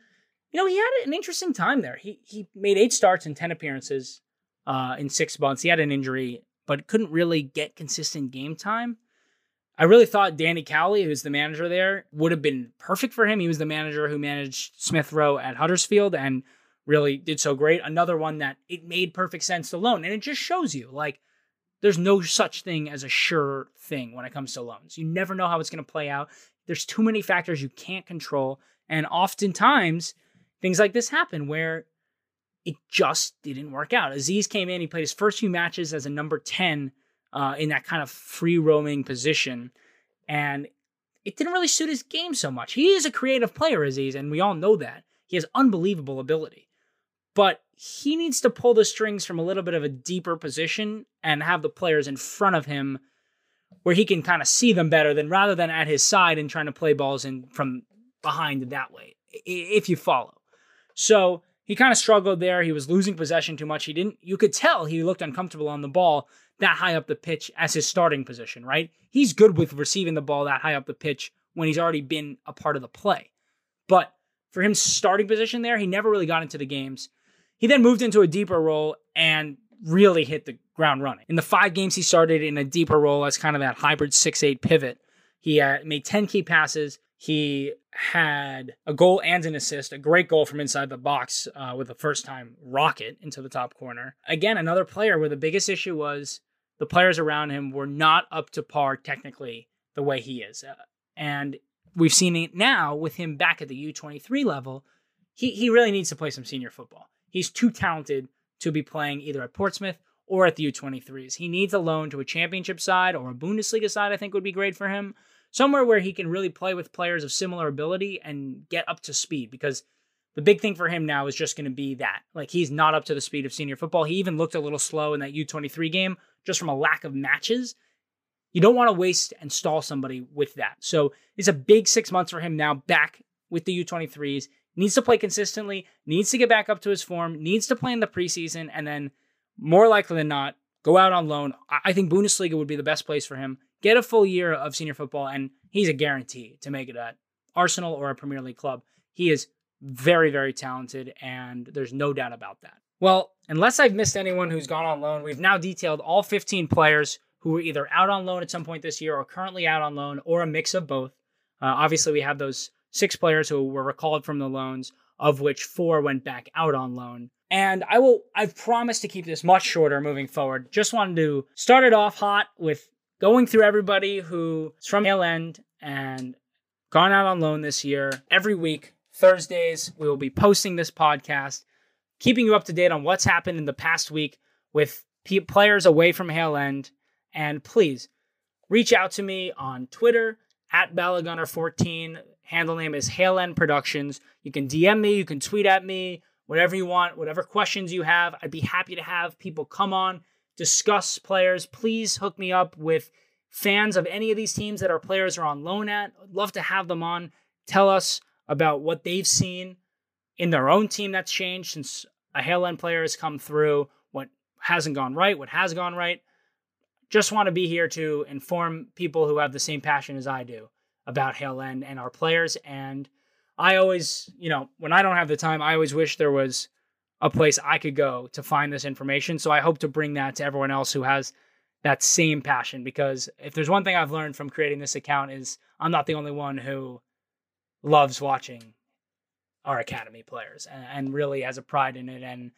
you know, he had an interesting time there. He he made eight starts and ten appearances uh, in six months. He had an injury, but couldn't really get consistent game time. I really thought Danny Cowley, who's the manager there, would have been perfect for him. He was the manager who managed Smith Rowe at Huddersfield and really did so great. Another one that it made perfect sense to loan. And it just shows you like there's no such thing as a sure thing when it comes to loans. You never know how it's going to play out. There's too many factors you can't control. And oftentimes things like this happen where it just didn't work out. Azeez came in, he played his first few matches as a number 10 uh, in that kind of free roaming position. And it didn't really suit his game so much. He is a creative player, Azeez, and we all know that. He has unbelievable ability. But he needs to pull the strings from a little bit of a deeper position and have the players in front of him where he can kind of see them better than rather than at his side and trying to play balls in from behind that way, if you follow. So he kind of struggled there. He was losing possession too much. He didn't, you could tell he looked uncomfortable on the ball that high up the pitch as his starting position, right? He's good with receiving the ball that high up the pitch when he's already been a part of the play. But for him starting position there, he never really got into the games. He then moved into a deeper role and really hit the ground running. In the five games he started in a deeper role as kind of that hybrid 6 8 pivot, he uh, made 10 key passes. He had a goal and an assist, a great goal from inside the box uh, with a first time rocket into the top corner. Again, another player where the biggest issue was the players around him were not up to par technically the way he is. Uh, and we've seen it now with him back at the U23 level. He, he really needs to play some senior football. He's too talented to be playing either at Portsmouth or at the U23s. He needs a loan to a championship side or a Bundesliga side, I think would be great for him. Somewhere where he can really play with players of similar ability and get up to speed because the big thing for him now is just going to be that. Like he's not up to the speed of senior football. He even looked a little slow in that U23 game, just from a lack of matches. You don't want to waste and stall somebody with that. So it's a big six months for him now back with the U23s. Needs to play consistently, needs to get back up to his form, needs to play in the preseason, and then more likely than not, go out on loan. I think Bundesliga would be the best place for him. Get a full year of senior football, and he's a guarantee to make it at Arsenal or a Premier League club. He is very, very talented, and there's no doubt about that. Well, unless I've missed anyone who's gone on loan, we've now detailed all 15 players who were either out on loan at some point this year or currently out on loan or a mix of both. Uh, obviously, we have those six players who were recalled from the loans, of which four went back out on loan. And I will, I've promised to keep this much shorter moving forward. Just wanted to start it off hot with going through everybody who's from Hale End and gone out on loan this year. Every week, Thursdays, we will be posting this podcast keeping you up to date on what's happened in the past week with players away from Hale End. And please reach out to me on Twitter at Balagunner14. Handle name is Hale End Productions. You can DM me, you can tweet at me, whatever you want, whatever questions you have. I'd be happy to have people come on, discuss players. Please hook me up with fans of any of these teams that our players are on loan at. I'd love to have them on, tell us about what they've seen in their own team that's changed since a End player has come through, what hasn't gone right, what has gone right. Just want to be here to inform people who have the same passion as I do about Hale End and our players. And I always, you know, when I don't have the time, I always wish there was a place I could go to find this information. So I hope to bring that to everyone else who has that same passion because if there's one thing I've learned from creating this account is I'm not the only one who loves watching our academy players and, and really has a pride in it and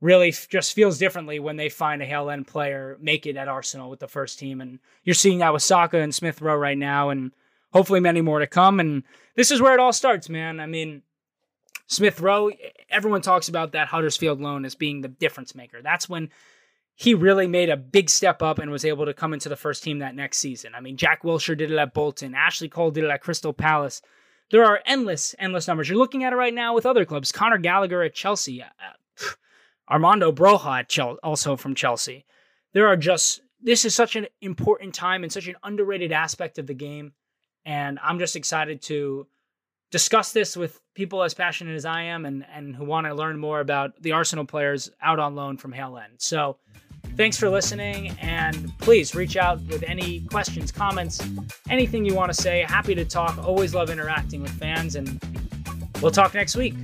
really f- just feels differently when they find a End player make it at Arsenal with the first team. And you're seeing that with Saka and Smith Rowe right now, and hopefully many more to come. And this is where it all starts, man. I mean, Smith Rowe, everyone talks about that Huddersfield loan as being the difference maker. That's when he really made a big step up and was able to come into the first team that next season. I mean, Jack Wilshere did it at Bolton, Ashley Cole did it at Crystal Palace. There are endless, endless numbers. You're looking at it right now with other clubs. Conor Gallagher at Chelsea, uh, Armando Broja Chelsea, also from Chelsea. There are just this is such an important time and such an underrated aspect of the game, and I'm just excited to discuss this with people as passionate as I am and and who want to learn more about the Arsenal players out on loan from Hale End. So. Thanks for listening, and please reach out with any questions, comments, anything you want to say. Happy to talk. Always love interacting with fans, and we'll talk next week.